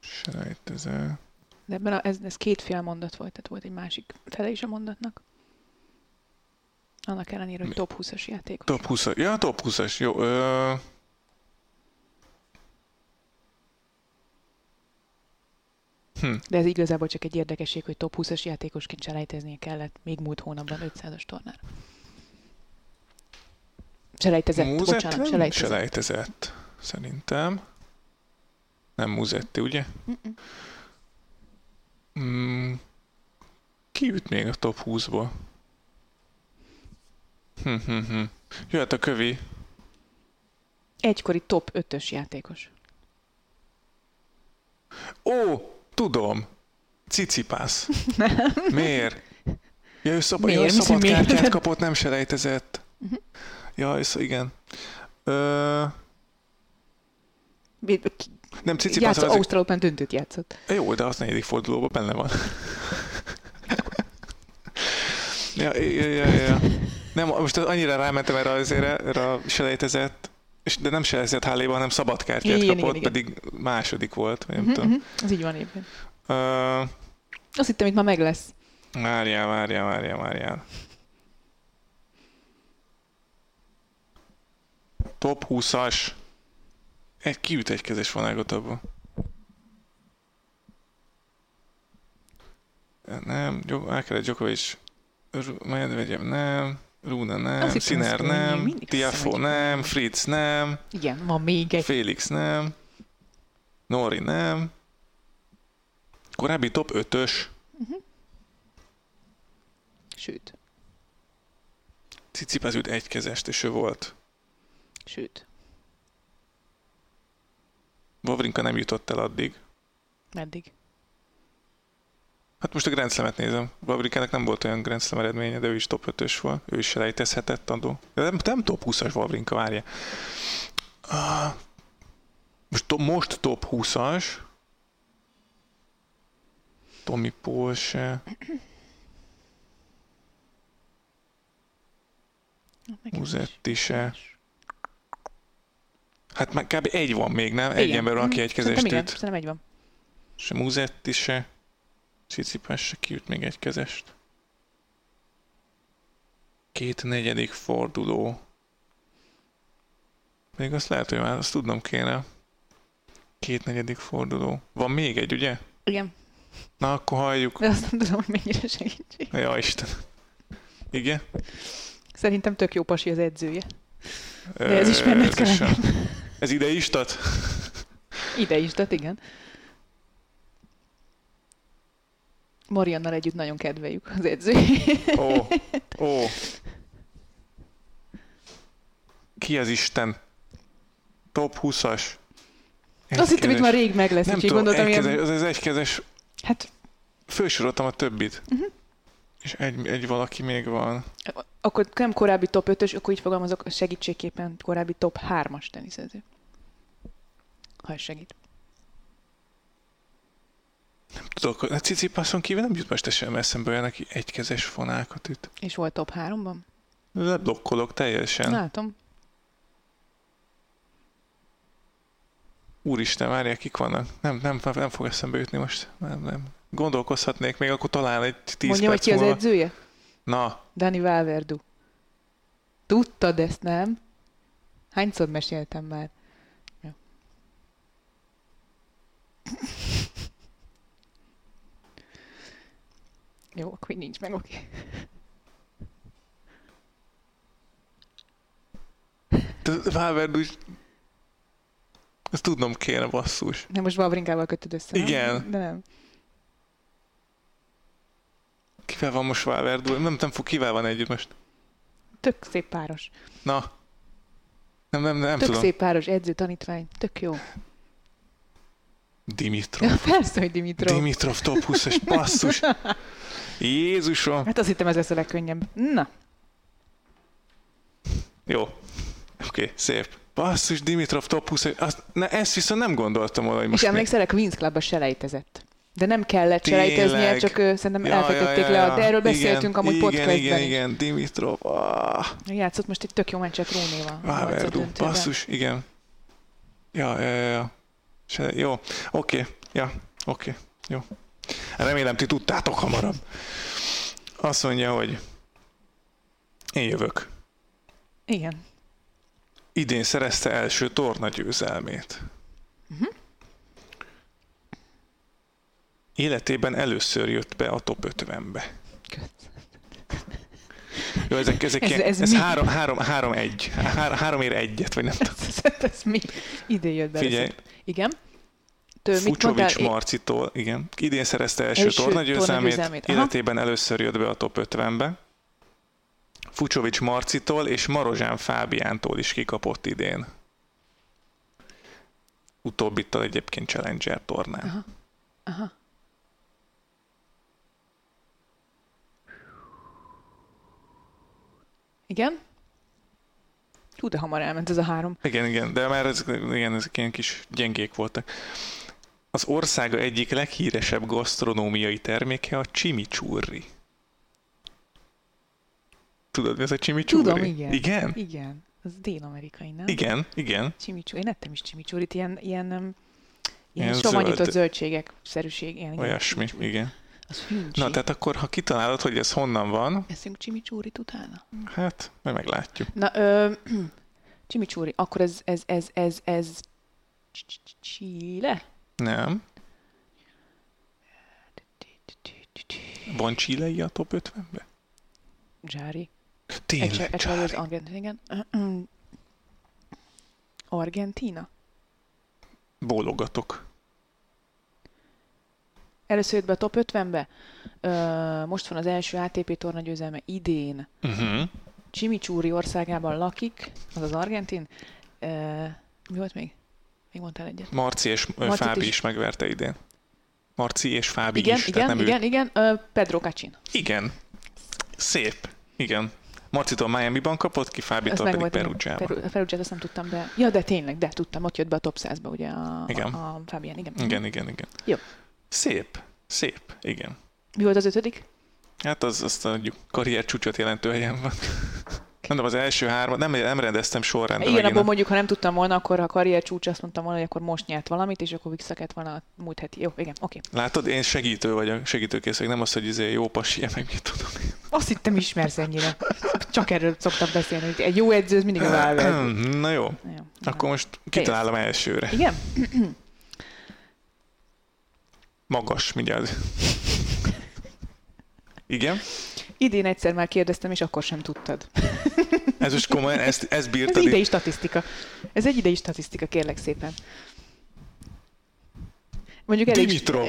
Selejtezett. De ebben a, ez, ez kétféle mondat volt, tehát volt egy másik fele is a mondatnak. Annak ellenére, hogy top 20-as játékos. Top 20 Ja, top 20-as. Jó. Ö... Hm. De ez igazából csak egy érdekesség, hogy top 20-as játékosként selejteznie kellett még múlt hónapban 500-as tornára. Selejtezett, Múzett bocsánat, selejtezett. selejtezett. Szerintem. Nem Muzetti, ugye? Mm. Ki jut még a top 20-ból? Hm, hm, hm. Jöhet a kövi. Egykori top 5-ös játékos. Ó, Tudom. Cicipász. Miért? Ja, ő, szab- miért? Ja, szabad kártyát miért? kapott, nem selejtezett. Uh-huh. Ja, ez, igen. Ö... Nem, Cicipász az... Ausztrál Open döntőt játszott. Jó, de az negyedik fordulóban benne van. ja, ja, ja, ja. Nem, most annyira rámentem erre, azért, erre a selejtezett, és de nem selejtezett háléban, hanem szabadkártyát Igen, kapott, igen, igen. pedig második volt, vagy nem Mhm, tudom. mhm. Ez így van éppen. Uh, Azt hittem, itt már meg lesz. várjál, várjál, várjál, várjál. Top 20-as. Egy kiüt egy kezes vonágot abban. Nem, Ákere Djokovic, Ru- Medvegyev nem, Runa nem, Azt nem, Tiafo nem, Fritz nem, Igen, van még egy. Félix nem, Nori nem, korábbi top 5-ös, Sőt, Cicipáz üt egy kezest, és ő volt. sőt. Wawrinka nem jutott el addig. Meddig? Hát most a Grand Slam-et nézem. Wawrinkának nem volt olyan Grand Slam eredménye, de ő is top 5-ös volt. Ő is selejtezhetett adó. De nem, nem top 20-as Wawrinka, várja. Ah, most, to, most top 20-as. Tommy. Nekem Muzetti se. Hát már kb. egy van még, nem? Egy Igen. ember, van, aki egy igen, üt. Szerintem egy van. Se Muzetti se. Cicipás se kiüt még egy kezest. Két negyedik forduló. Még azt lehet, hogy már azt tudnom kéne. Két negyedik forduló. Van még egy, ugye? Igen, Na, akkor halljuk. de azt nem tudom, hogy mennyire segítség. Ja, Isten. Igen? Szerintem tök jó pasi az edzője. De ez ismerned kell sem. Ez ide is tart? Ide is, tehát igen. Mariannal együtt nagyon kedveljük az edzőjét. Ó, ó. Ki az Isten? Top 20-as. Azt hittem, hogy már rég meg lesz, Nem úgyhogy tudom, gondoltam, egykezes, ilyen... az, az egykezes, Hát, fölsoroltam a többit. Mhm. És egy, egy valaki még van. akkor nem korábbi top 5-ös, akkor így fogalmazok, segítségképpen korábbi top 3-as teniszező. Ha segít. Nem tudok, a Cicipászon kívül nem jut most sem eszembe olyan, aki egykezes fonákat üt. És volt top 3-ban? Leblokkolok teljesen. Látom. Úristen, várják, kik vannak. Nem, nem, nem fog eszembe jutni most. Nem, nem. Gondolkozhatnék még, akkor talán egy tíz Mondja, hogy perc ki az múlva. edzője? Na, Dani Valverdu. Tudtad ezt, nem? Hányszor meséltem már? Jó. Jó, akkor nincs meg, oké. Valverde is... Ezt tudnom kéne, basszus. Nem, most Vavrinkával kötöd össze, nem? Igen. De nem. Kivel van most Valverde? Nem, nem fog, kivel van együtt most? Tök szép páros. Na. Nem, nem, nem Tök tudom. szép páros, edző, tanítvány. Tök jó. Dimitrov. Ja, persze, hogy Dimitrov. Dimitrov top 20-as basszus. Jézusom. Hát azt hittem ez lesz a legkönnyebb. Na, Jó. Oké, okay, szép. Basszus, Dimitrov top 20 azt, ne, Ezt viszont nem gondoltam volna, hogy most és emlékszel, a Queen's Clubba selejtezett. De nem kellett selejteznie, csak ö, szerintem Ja, elfejtették ja, le. ja, a- De erről igen, beszéltünk amúgy igen, podcastben Igen, igen, Dimitrov. Ah, Játszott most egy tök jó meccset Rónéval. harcadöntőben. basszus, igen. Ja, ja, ja, ja. Se, jó, oké, okay. ja, oké, okay. jó. Remélem, ti tudtátok hamarabb. Azt mondja, hogy én jövök. Igen. Idén szerezte első torna győzelmét. Mhm. Életében először jött be a top 50-be. Kösz. Jó, ezek, ezek Ez- ez, ez ez, három, három, három, egy. Három, három ér egyet, vagy nem tudom. Ez, ez mi? Idén jött be. Figyelj. először. Igen. Tő, mit mondtál? Marcitól, igen. Idén szerezte első, tornagyőzelmét, életében először jött be a top 50-be. Fucsovics Marcitól és Marozsán Fábiántól is kikapott idén. Utóbbittal egyébként Challenger tornán. Aha. Aha. Igen? Hú, de hamar elment ez a három. Igen, igen, de már ezek, igen, ezek ilyen kis gyengék voltak. Az országa egyik leghíresebb gasztronómiai terméke a chimichurri. Tudod, mi ez a chimichurri? Tudom, igen. Igen? Igen. Az dél-amerikai, nem? Igen, igen. Chimichurri. Én ettem is chimichurrit, ilyen, ilyen, ilyen, Ilyen somanyított zöld. zöldségek szerűség. Ilyen, Olyasmi, chimichurri. igen. Az fincsi. Na, tehát akkor, ha kitalálod, hogy ez honnan van, Eszünk chimichurrit utána? hát majd meglátjuk. Na, ö, chimichurri, akkor ez, ez, ez, ez, ez Chile? Nem. Van chilei a top 50-ben? Zsári. Tényleg, Egy az Charlie. Argentin, igen. Argentina? Bólogatok. Először jött be a top 50-be. Ö, most van az első ATP torna győzelme idén. Uh-huh. Chimichurri országában lakik, az az argentin. Ö, mi volt még? Még mondtál egyet. Marci és Marcit Fábi is. is megverte idén. Marci és Fábi Igen, is. igen, nem igen, igen. Ö, Pedro Cachin. Ő. Igen. Szép. Igen. Marcitól Miami-ban kapott ki, Fábitól pedig. Perugiában. Peru, Perugiát azt nem tudtam, de... Ja, de tényleg, de tudtam, ott jött be a top 100-ba, ugye a, Igen. a, a Fabian, igen. Igen, igen, igen. Jó. Szép. Szép. Igen. Mi volt az ötödik? Hát az, azt a karrier csúcsot jelentő helyen van. Mondom, az első három, nem, nem rendeztem sorrendben. Igen, abból mondjuk, ha nem tudtam volna, akkor ha a karrier csúcs azt mondtam volna, hogy akkor most nyert valamit, és akkor vissza kellett volna a múlt heti. Jó, igen, oké. Látod, én segítő vagyok, segítőkész vagyok, nem az, hogy izé jó pasi, meg mit tudom. én. Azt hittem ismersz ennyire. Csak erről szoktam beszélni, hogy egy jó edző, az mindig a vállalkozó. Na jó, Jó, akkor most kitalálom elsőre. Igen? Magas, mindjárt. Igen? Idén egyszer már kérdeztem, és akkor sem tudtad. Ez most komolyan, ezt, ezt Ez bírtad? idei statisztika. Ez egy idei statisztika, kérlek szépen. Mondjuk elég, Dimitrov.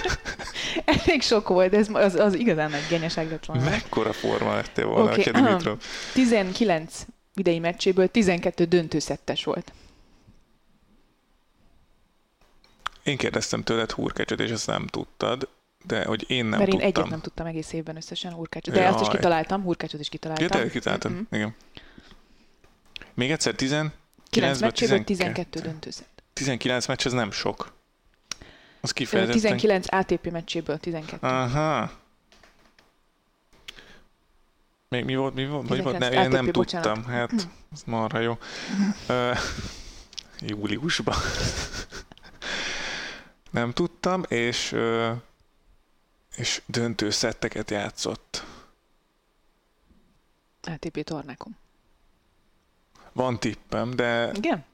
elég sok volt, de ez az, az igazán nagy genyeság lett volna. Mekkora forma lettél volna, okay. Dimitrov. 19 idei meccséből 12 döntőszettes volt. Én kérdeztem tőled hurkácsot, és ezt nem tudtad, de hogy én nem mert én tudtam. egyet nem tudtam egész évben összesen hurkácsot. De azt is Jaj. kitaláltam, hurkácsot is kitaláltam. Ja, te kitaláltad, Mhm. igen. Még egyszer 19 9 meccséből 12. 12 döntőszett. 19 meccs, ez nem sok. Az kifejezetten... 19 ATP meccséből 12. Aha. Még mi volt, mi volt? Mi volt? 19 Ne, én nem ATP, bocsánat. tudtam. Hát, ez marha jó. Ö, júliusban. nem tudtam, és, ö, és döntő szetteket játszott. ATP tornákon. Van tippem, de Igen?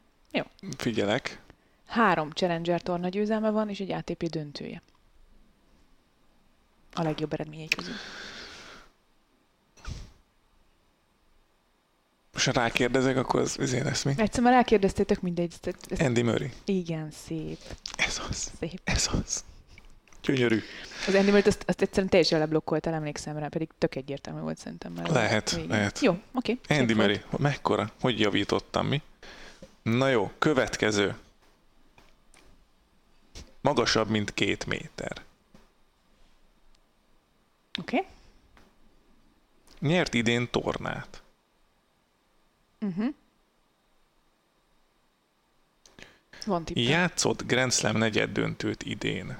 figyelek. Három Challenger torna győzelme van, és egy ATP döntője. A legjobb eredményei közül. Most ha rákérdezek, akkor az izé lesz mi? Egyszer már elkérdeztétek mindegy. ezt- ezt- Andy Murray. Igen, szép. Ez az. Szép. Ez az. Gyönyörű. Az Murray-t azt, azt egyszerűen teljesen leblokkoltál, emlékszem rá, pedig tök egyértelmű volt szerintem. Már Lehet, végén. lehet. Jó, oké. szép Andy. Murray. Mekkora? Hogy javítottam mi? Na jó, következő. Magasabb, mint két méter. Oké. Okay. Nyert idén tornát. Uh-huh. Van tippem. Játszott Grand Slam negyed döntőt idén.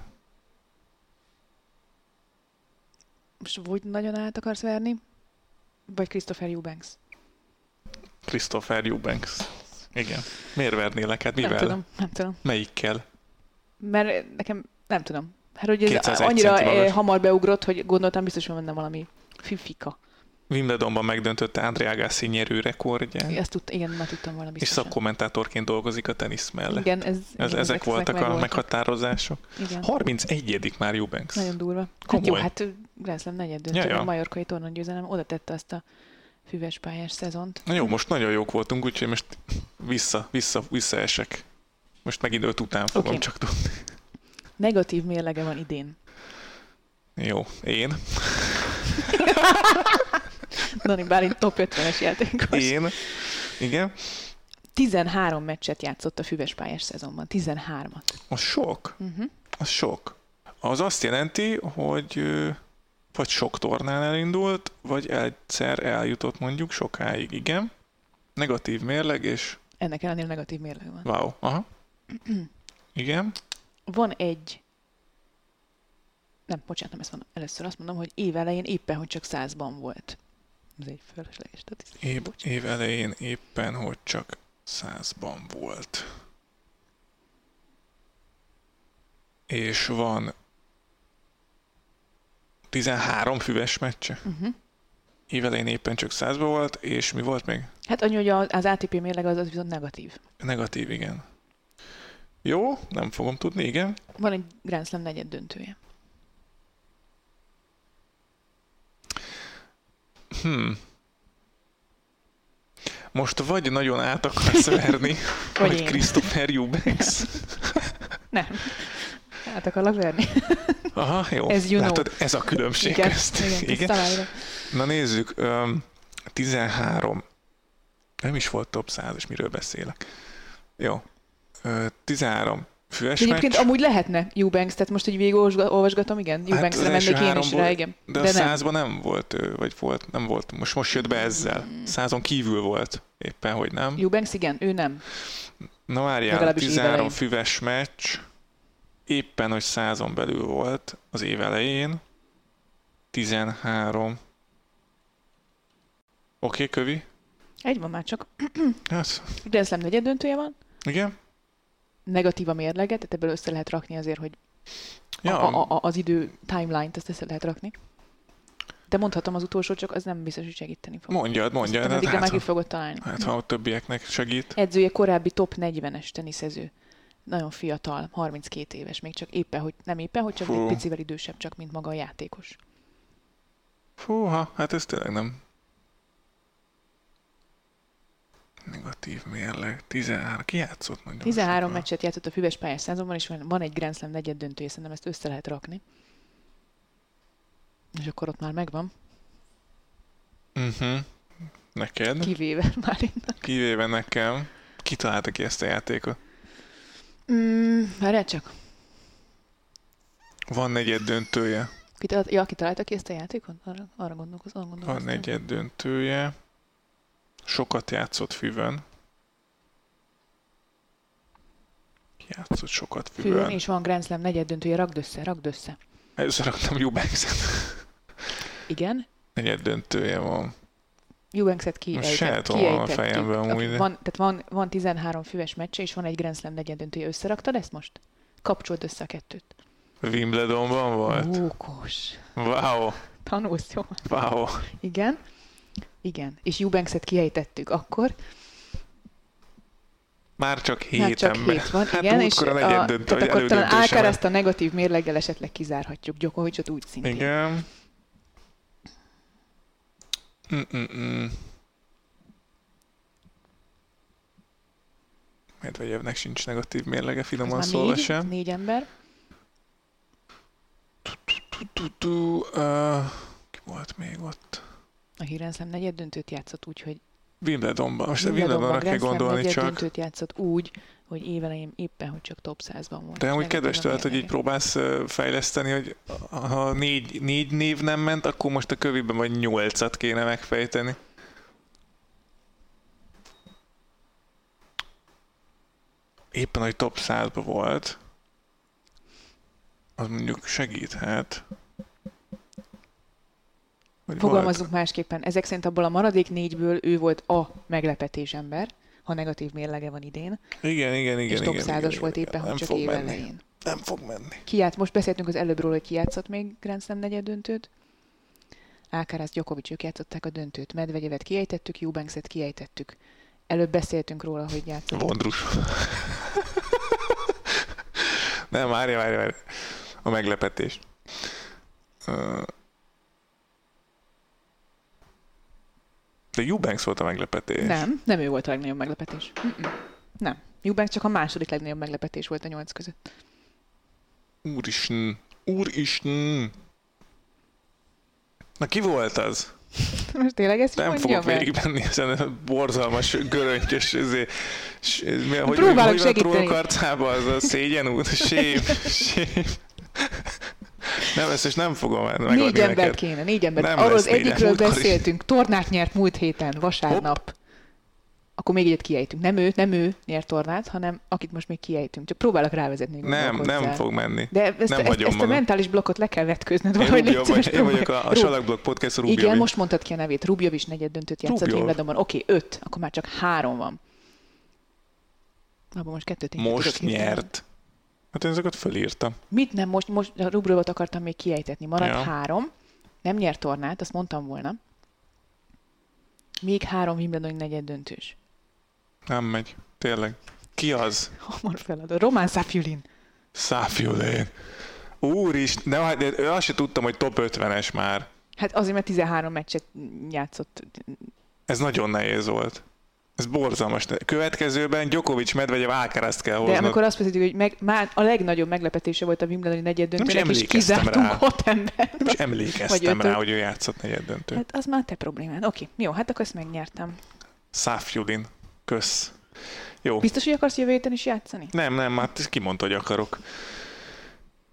Most vagy nagyon át akarsz verni, vagy Christopher Eubanks? Christopher Eubanks. Igen. Miért vernélek? Hát mivel? Nem tudom, nem tudom. Melyikkel? Mert nekem, nem tudom. Hát, hogy ez 201 annyira eh, hamar beugrott, hogy gondoltam biztos van benne valami fifika. Wimbledonban megdöntötte André Agassi nyerő rekordját, Ezt tud, igen, már tudtam volna és biztosan. szakkommentátorként dolgozik a tenisz mellett. Igen, ez, Ez, igen, ezek voltak a meghatározások. Igen. 31 már Eubanks. Nagyon durva. Hát Komoly. jó, hát Grand Slam negyed döntő, Ja, ja, a majorkai tornagyőzelem oda tette azt a füves pályás szezont. Na jó, most nagyon jók voltunk, úgyhogy most vissza, vissza, visszaesek. Most megint öt után fogom Oké. csak tudni. Negatív mérlege van idén. Jó, én. Dani Bálint top 50-es játékos. Én. Igen. 13 meccset játszott a füves pályás szezonban. 13-at. Az sok. Uh-huh. Az sok. Az azt jelenti, hogy vagy sok tornán elindult, vagy egyszer eljutott mondjuk sokáig, igen. Negatív mérleg, és Ennek ellenére negatív mérleg van. wow, aha. Igen. Van egy nem, bocsánat, nem ezt mondom. Először azt mondom, hogy év elején éppen, hogy csak százban volt. Ez egy fölösleges statisztika. Év, év elején éppen, hogy csak százban volt. És van 13 füves meccse. Uh-huh. Év elején éppen csak százban volt, és mi volt még? Hát annyi, hogy az, az ATP mérleg az, az viszont negatív. Negatív, igen. Jó, nem fogom tudni, igen. Van egy Grand Slam negyed döntője. Hmm. Most vagy nagyon át akarsz verni, Vagy vagy. Christopher Eubanks. Nem. Hát akarlak verni. Aha, jó. Ez you know. Látod, ez a különbség Igen, közt. igen, igen. Na nézzük, öm, 13. Nem is volt top 100, és miről beszélek. Jó. Ö, 13 füves egyébként meccs. amúgy lehetne Eubanks, tehát most így végig olvasgatom, igen. Eubanks az hát mennék én is rá, igen. De, De a nem. százban nem volt, ö, vagy volt, nem volt. Most most jött be ezzel. Százon kívül volt éppen, hogy nem. Eubanks, igen, ő nem. Na várjál, Legalábbis év 13 elején. füves meccs, éppen, hogy százon belül volt az év elején. 13. Oké, okay, kövi? Egy van már csak. Hát, Grand Slam negyed döntője van. igen. Negatív a mérleget, tehát ebből össze lehet rakni azért, hogy Ja, a, a, a, az idő timeline-t ezt össze lehet rakni. De mondhatom az utolsó, csak az nem biztos, hogy segíteni fog. mondjad, mondjad. Azt Hát, hát, ha, fogod találni. hát, ha a többieknek segít. Edzője korábbi top 40-es teniszező. Nagyon fiatal, 32 éves, még csak éppen, hogy nem éppen, hogy csak Fú. egy picivel idősebb, csak mint maga a játékos. Fúha, hát ez tényleg nem. Negatív mérleg. 13. Ki játszott nagyon 13 sokan? meccset játszott a füves pályás százonban, és van van egy Grand Slam negyed döntője, szerintem ezt össze lehet rakni. És akkor ott már megvan, Uh-huh. Neked? kivéve már innen. Kivéve nekem. Ki találta ki ezt a játékot? Mm, várjál csak. Van negyed döntője. Ki talált, ja, ki találta ki ezt a játékot? Arra, arra gondolkozom. Arra Van gondolkozom. negyed döntője. Sokat játszott füven. Ki Játszott sokat Főn, füven. és van Grand Slam negyed döntője, rakd össze, rakd össze. Először raktam Eubanks-et. Igen, Negyed döntője van. Eubanks-et Most se kiejtett, tudom a kiejtettük. fejembe amúgy, Van, tehát van, van 13 füves meccse, és van egy Grand Slam negyed döntője. Összeraktad ezt most? Kapcsold össze a kettőt. Wimbledonban volt. Ókos. Wow, Tanulsz, jó? wow. Igen. Igen. És Eubanks-et kiejtettük akkor. Már csak hét Már csak ember. hét van, hát igen. És a a, döntő, tehát akkor talán Alcaraz-t a negatív mérleggel esetleg kizárhatjuk. Djokovicot úgy szintén. Igen. Mm-mm-mm. Medvegyevnek sincs negatív mérlege, finoman szólva négy, sem. négy ember. Tu-tu, uh, ki volt még ott? A hírenszem negyed döntőt játszott úgy, hogy Wimbledonban. Most a Wimbledonban Wimbledonra kell gondolni csak. döntőt játszott úgy, hogy évelején éppen, hogy csak top 100-ban volt. De amúgy negatív kedves a tőled, hogy így próbálsz fejleszteni, hogy ha négy, négy név nem ment, akkor most a köviben vagy nyolcat kéne megfejteni. Éppen, hogy top 100 volt, az mondjuk segíthet. Hogy Fogalmazunk másképpen. Ezek szerint abból a maradék négyből ő volt a meglepetés ember, ha negatív mérlege van idén, Igen, igen, igen. és top igen, 100-as igen, volt igen, éppen, hogy csak év elején. Nem fog menni. Ki ját, most beszéltünk az előbbről, hogy ki játszott még Grand Slam negyed döntőt. Alcaraz, Djokovic, ők játszották a döntőt. Medvegyevet kiejtettük, Eubankset kiejtettük. Előbb beszéltünk róla, hogy játszott. Vondrus. Nem, várja, várja, várja. A meglepetés. Ö, De Eubanks volt a meglepetés. Nem, nem ő volt a legnagyobb meglepetés. Mm-mm. Nem. Eubanks csak a második legnagyobb meglepetés volt a nyolc között. Úristen. Úristen. Na ki volt az? Most tényleg ezt Nem fogok meg? végigmenni ezen a borzalmas, göröntyös, ezé, s, ez, mi, hogy, Próbálok hogy van a segíteni. trónkarcába az a szégyen út, sém, sém. Nem, ezt most nem fogom megadni Négy embert neked. kéne, négy embert. Nem Arról az egyikről múltkor is. beszéltünk. Tornát nyert múlt héten, vasárnap. A akkor még egyet kiejtünk. Nem ő, nem ő nyert tornát, hanem akit most még kiejtünk. Csak próbálok rávezetni. Nem, nem fog menni. De ezt, nem ezt, ezt a mentális blokkot le kell vetközned. Én, Rubio, vagy, én vagyok a, a Salakblok Podcast Rubio. Igen, most mondtad ki a nevét. Rubio is negyed döntőt játszott Wimbledonban. Oké, okay, öt, akkor már csak három van. Abban most kettőt Most nyert. Hát én ezeket fölírtam. Mit nem? Most, most a Rubriót akartam még kiejtetni. Marad ja. három. Nem nyert tornát, azt mondtam volna. Még három Wimbledon negyed döntős. Nem megy. Tényleg. Ki az? Hamar feladod. Román Száfjulin. Száfjulin. Úristen, de, hát, de azt se tudtam, hogy top 50-es már. Hát azért, mert 13 meccset játszott. Ez nagyon nehéz volt. Ez borzalmas. Következőben Djokovic Medvegyev Alcaraz kell hozni. De amikor azt mondjuk, hogy meg, már a legnagyobb meglepetése volt a Wimbledoni negyed döntőnek, és kizártunk rá. hat ember. Nem is emlékeztem rá, hogy ő játszott negyed döntő. Hát az már te problémád. Oké, jó, hát akkor ezt megnyertem. Száfjudin. Kösz. Jó. Biztos, hogy akarsz jövő héten is játszani? Nem, nem, hát kimondta, hogy akarok.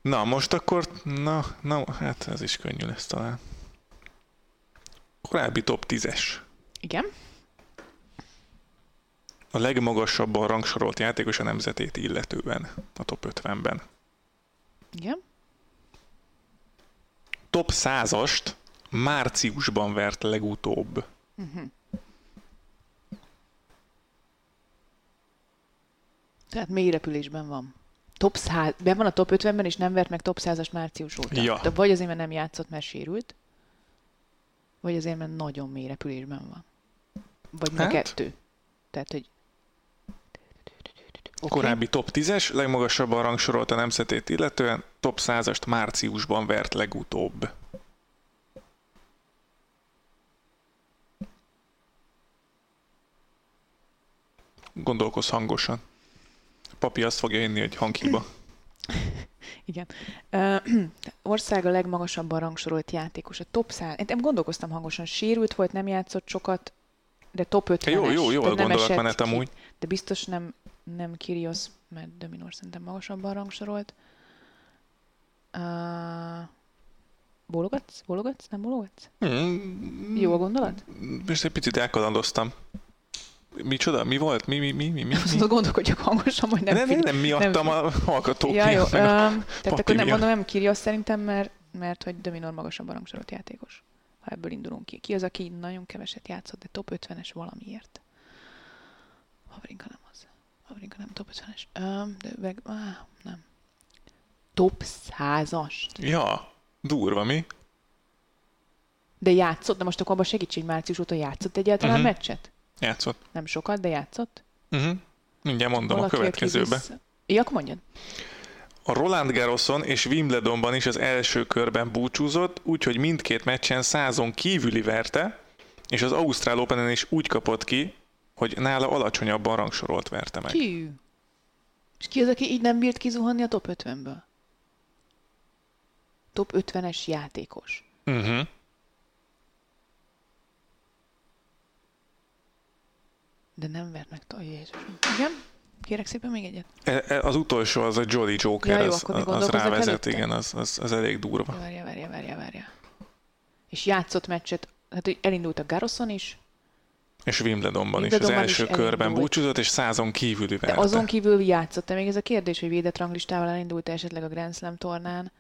Na, most akkor, na, na, hát ez is könnyű lesz talán. Korábbi top 10-es. Igen a legmagasabban rangsorolt játékos a nemzetét illetően a top 50-ben. Igen. Top 100-ast márciusban vert legutóbb. Uh-huh. Tehát mély repülésben van. Top 100, ben van a top 50-ben, és nem vert meg top 100-as március óta. Ja. De vagy azért, mert nem játszott, mert sérült, vagy azért, mert nagyon mély repülésben van. Vagy hát? kettő. Tehát, hogy Okay. Korábbi top 10-es, legmagasabban rangsorolt a nemzetét illetően, top 100-ast márciusban vert legutóbb. Gondolkoz hangosan. A papi azt fogja inni, hogy hanghiba. Igen. Uh, ország a legmagasabban rangsorolt játékos. A top 100. Én gondolkoztam hangosan. Sérült volt, nem játszott sokat, de top 50 Jó, jó, jó a gondolatmenet amúgy. De biztos nem nem Kyrgios, mert Dominor szerintem magasabban rangsorolt. Uh, bólogatsz? Bólogatsz? Nem bólogatsz? Mm, Jó a gondolat? Most egy picit elkalandoztam. Micsoda? Mi volt? Mi, mi, mi, mi, mi? Azt gondolkodjak hangosan, hogy nem... Nem, nem, nem miattam nem, a hallgatók ja, jó, Tehát akkor nem mondom, nem Kyrgios szerintem, mert, mert hogy Dominor magasabban rangsorolt játékos. Ha ebből indulunk ki. Ki az, aki nagyon keveset játszott, de top 50-es valamiért? Havrinka nem az. Havrinka nem top 50-es. Um, de meg, ah, nem. Top 100-as. Ja, durva mi? De játszott, de most akkor abban segítség március óta játszott egyáltalán uh-huh. meccset? Játszott. Nem sokat, de játszott? Uh-huh. Mindjárt mondom Valaki, a következőbe. Ja, akkor mondjad. A Roland Garroson és Wimbledonban is az első körben búcsúzott, úgyhogy mindkét meccsen százon kívüli verte, és az Ausztrál Openen is úgy kapott ki, hogy nála alacsonyabban rangsorolt verte meg. Ki? És ki az, aki így nem bírt kizuhanni a top 50-ből? Top 50-es játékos. Uh-huh. De nem vert meg. Oh, Jézusom. Igen? Kérek szépen még egyet. E, e, az utolsó az a Jolly Joker, ja, jó, az, az rávezet, igen, az, az, az elég durva. Várja, várja, várja, várja. És játszott meccset, hát elindult a Garoson is, és Wimbledonban, Wimbledonban is az első is körben elindult. búcsúzott, és százon kívüli verte. Azon kívül játszott még ez a kérdés, hogy védett ranglistával elindult esetleg a Grand Slam tornán.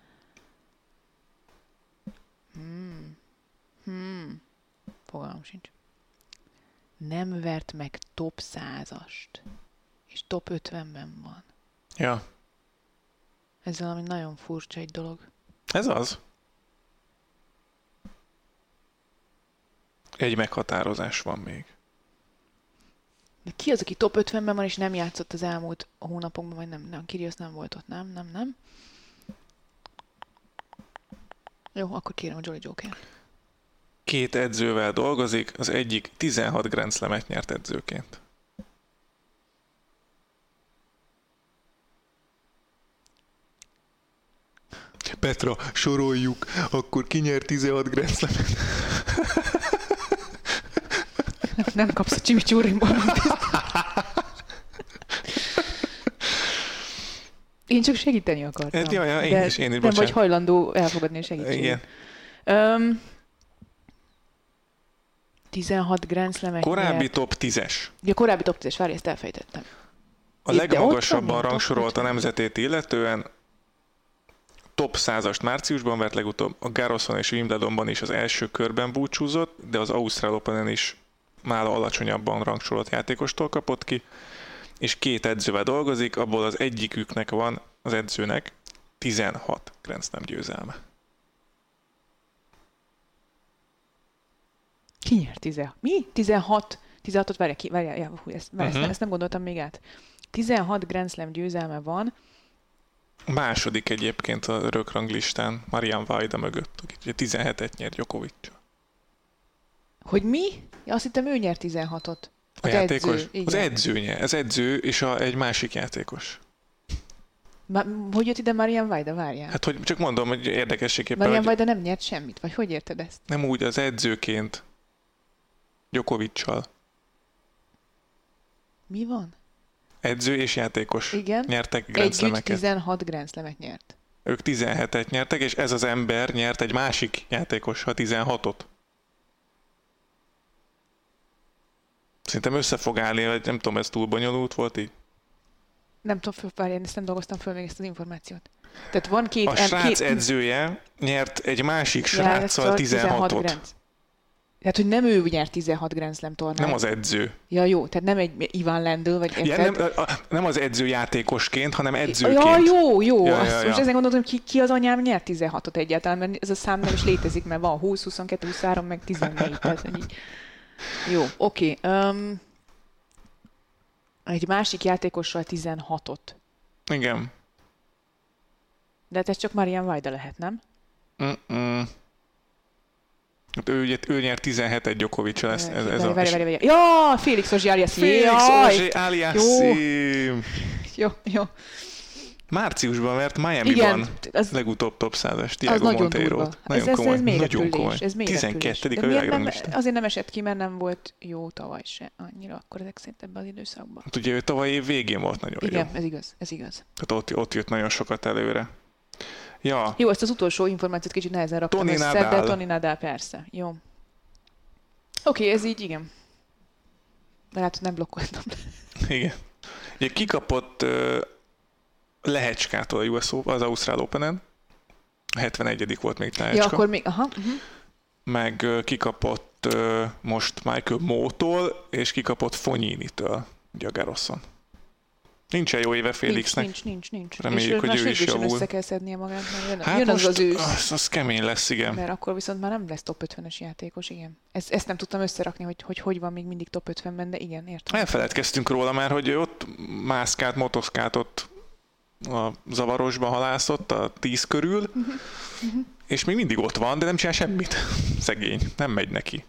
Hmm. Hmm. Fogalmam sincs. Nem vert meg top százast. És top 50-ben van. Ja. Ez valami nagyon furcsa egy dolog. Ez az. Egy meghatározás van még. De ki az, aki top 50-ben van, és nem játszott az elmúlt hónapokban, vagy nem, nem, Kirios nem volt ott, nem, nem, nem. Jó, akkor kérem a Jolly Joker. Két edzővel dolgozik, az egyik 16 Grand Slam-et nyert edzőként. Petra, soroljuk, akkor ki nyert 16 Grand Slam-et? Nem kapsz a csimicsúrimból. Én csak segíteni akartam. Ja, ja, én is, én is, Nem vagy hajlandó elfogadni a segítséget. Igen. Um, 16 Grand Slam-et Korábbi top 10-es. Ja, korábbi top 10-es, várj, ezt elfejtettem. A Itt, de legmagasabban rangsorolta van. nemzetét illetően top 100-ast márciusban vert legutóbb, a Garroson és Wimbledonban is az első körben búcsúzott, de az Ausztrál Open-en is nála alacsonyabban rangsorolt játékostól kapott ki, és két edzővel dolgozik, abból az egyiküknek van, az edzőnek 16 Grand Slam győzelme. Ki nyert 16? Mi? 16? 16-ot várja ki, várja, ja, hú, ezt, várj, Mhm. ezt, nem gondoltam még át. 16 Grand Slam győzelme van, Második egyébként a rökranglistán Marian Vajda mögött, aki ugye 17-et nyert Djokovic. Hogy mi? Ja, azt hittem ő nyert 16-ot. A Az játékos? edző, igen. az edzőnye, az edző és a, egy másik játékos. Ma, hogy jött ide Marian Vajda, várjál? Hát, hogy csak mondom, hogy érdekességképpen, Marian Vajda nem nyert semmit, vagy hogy érted ezt? nem úgy az edzőként Djokovic-sal. Mi van? Edző és játékos Igen. nyertek Grand Együtt Slam-eket. 16 Grand Slam-et nyert. Ők 17-et nyertek, és ez az ember nyert egy másik játékos, ha 16-ot. Szerintem össze fog állni, vagy nem tudom, ez túl bonyolult volt így. Nem tudom, föl, várjál, ezt nem dolgoztam föl még ezt az információt. Tehát van két... A srác két, edzője nyert egy másik sráccal 16-ot. Grand. Tehát, hogy nem ő nyert 16 Grand Slam tornát. Nem az edző. Ja, jó, tehát nem egy Ivan Lendl, vagy Ja, nem, a- nem az edző játékosként, hanem edzőként. Ja, jó, jó. Ja, Ja, ja, Azt ja. Most ezen gondoltam, ki, ki az anyám nyert 16-ot egyáltalán, mert ez a szám nem is létezik, mert van 20, 22, 23, meg 14. Tehát, hogy így. Jó, oké. Um, egy másik játékossal 16-ot. Igen. De hát ez csak Marian Vajda lehet, nem? Mm-mm. Hát ő, ugye, ő nyert 17-et Djokovic-el, ez, ez, ez Várj, a... várj, várj, várj. Ja, Félix Ozsiálias. Félix Jaj! Ozsé alias Jó. Jó, jó. Márciusban mert Miami-ban Igen, az, legutóbb top 100-as az Tiago nagyon monteiro durva. Nagyon ez, ez, komoly. ez mély nagyon repülés, komoly. Ez mély 12 repülés. a világranglistán. azért nem esett ki, mert nem volt jó tavaly se annyira, akkor ezek szerint ebben az időszakban. Hát ugye ő tavaly év végén volt nagyon Igen, jó. ez igaz, ez igaz. Tehát ott, ott jött nagyon sokat előre. Ja, Jó, ezt az utolsó információt kicsit nehezen raktam Toni össze, Nadal. de Toni Nadal persze. Jó. Oké, ez így igen. De hát nem blokkoltam. igen. Ugye kikapott Lehecskától a US az Ausztrál Open-en. A 71 volt még Ja, Lehecska. akkor még, aha, uh-huh. meg kikapott ö, most Michael Mótól, és kikapott Fonyinitől, ugye a Garroson. Nincsen jó éve Félixnek. nincs, nincs, nincs. Reméljük, és hogy ő is javul. össze kell szednie magát, mert jön, Hát jön most az az ősz. Az, az kemény lesz, igen. Mert akkor viszont már nem lesz top 50-es játékos, igen. Ezt, ezt nem tudtam összerakni, hogy, hogy hogy van még mindig top 50-ben, de igen, értem. Elfeledkeztünk róla már, hogy ott mászkált, motoszkált ott a zavarosba halászott a tíz körül, és még mindig ott van, de nem csinál semmit. Szegény, nem megy neki.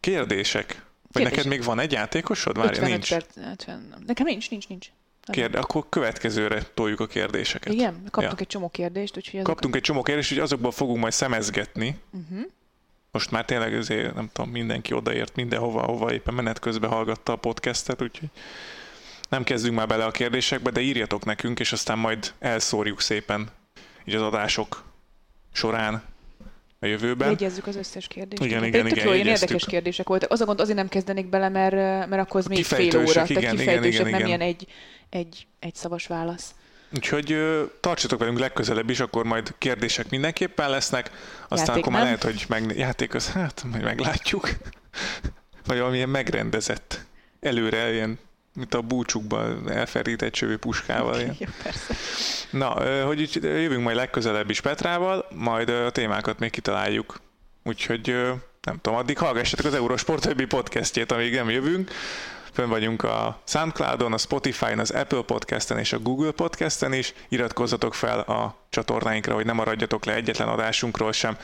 Kérdések? Vagy Kérdések. neked még van egy játékosod? Várja, 55 nincs. perc, 50, nem. Nekem nincs, nincs, nincs. Kérde, akkor következőre toljuk a kérdéseket. Igen, kaptunk Ja. egy csomó kérdést, úgyhogy azok... Kaptunk egy csomó kérdést, hogy azokból fogunk majd szemezgetni. Uh-huh. Most már tényleg azért, nem tudom, mindenki odaért mindenhova, ahova éppen menet közben hallgatta a podcastet, úgyhogy nem kezdünk már bele a kérdésekbe, de írjatok nekünk, és aztán majd elszórjuk szépen így az adások során a jövőben. Jegyezzük az összes kérdést. Igen, igen, tök igen, jó, érdekes kérdések voltak. Az a gond, azért nem kezdenék bele, mert, mert akkor az még fél óra. igen, tehát igen, igen, nem igen. ilyen egy, egy, egy szavas válasz. Úgyhogy tartsatok velünk legközelebb is, akkor majd kérdések mindenképpen lesznek, aztán Játék akkor már nem? lehet, hogy meg, játék az, hát majd meglátjuk. Vagy valamilyen megrendezett, előre ilyen, mint a búcsukban elferített csövő puskával. Jó, persze. Na, hogy így jövünk majd legközelebb is Petrával, majd a témákat még kitaláljuk. Úgyhogy nem tudom, addig hallgassatok az Eurosport többi podcastjét, amíg nem jövünk. Fönn vagyunk a Soundcloudon, a Spotify-n, az Apple Podcasten és a Google Podcasten is. Iratkozzatok fel a csatornáinkra, hogy ne maradjatok le egyetlen adásunkról sem,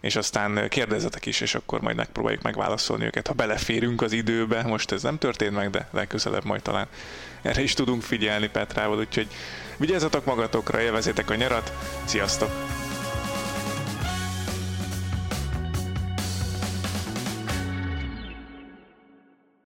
és aztán kérdezzetek is, és akkor majd megpróbáljuk megválaszolni őket, ha beleférünk az időbe. Most ez nem történt meg, de legközelebb majd talán erre is tudunk figyelni Petrával, úgyhogy vigyázzatok magatokra, élvezétek a nyarat, sziasztok!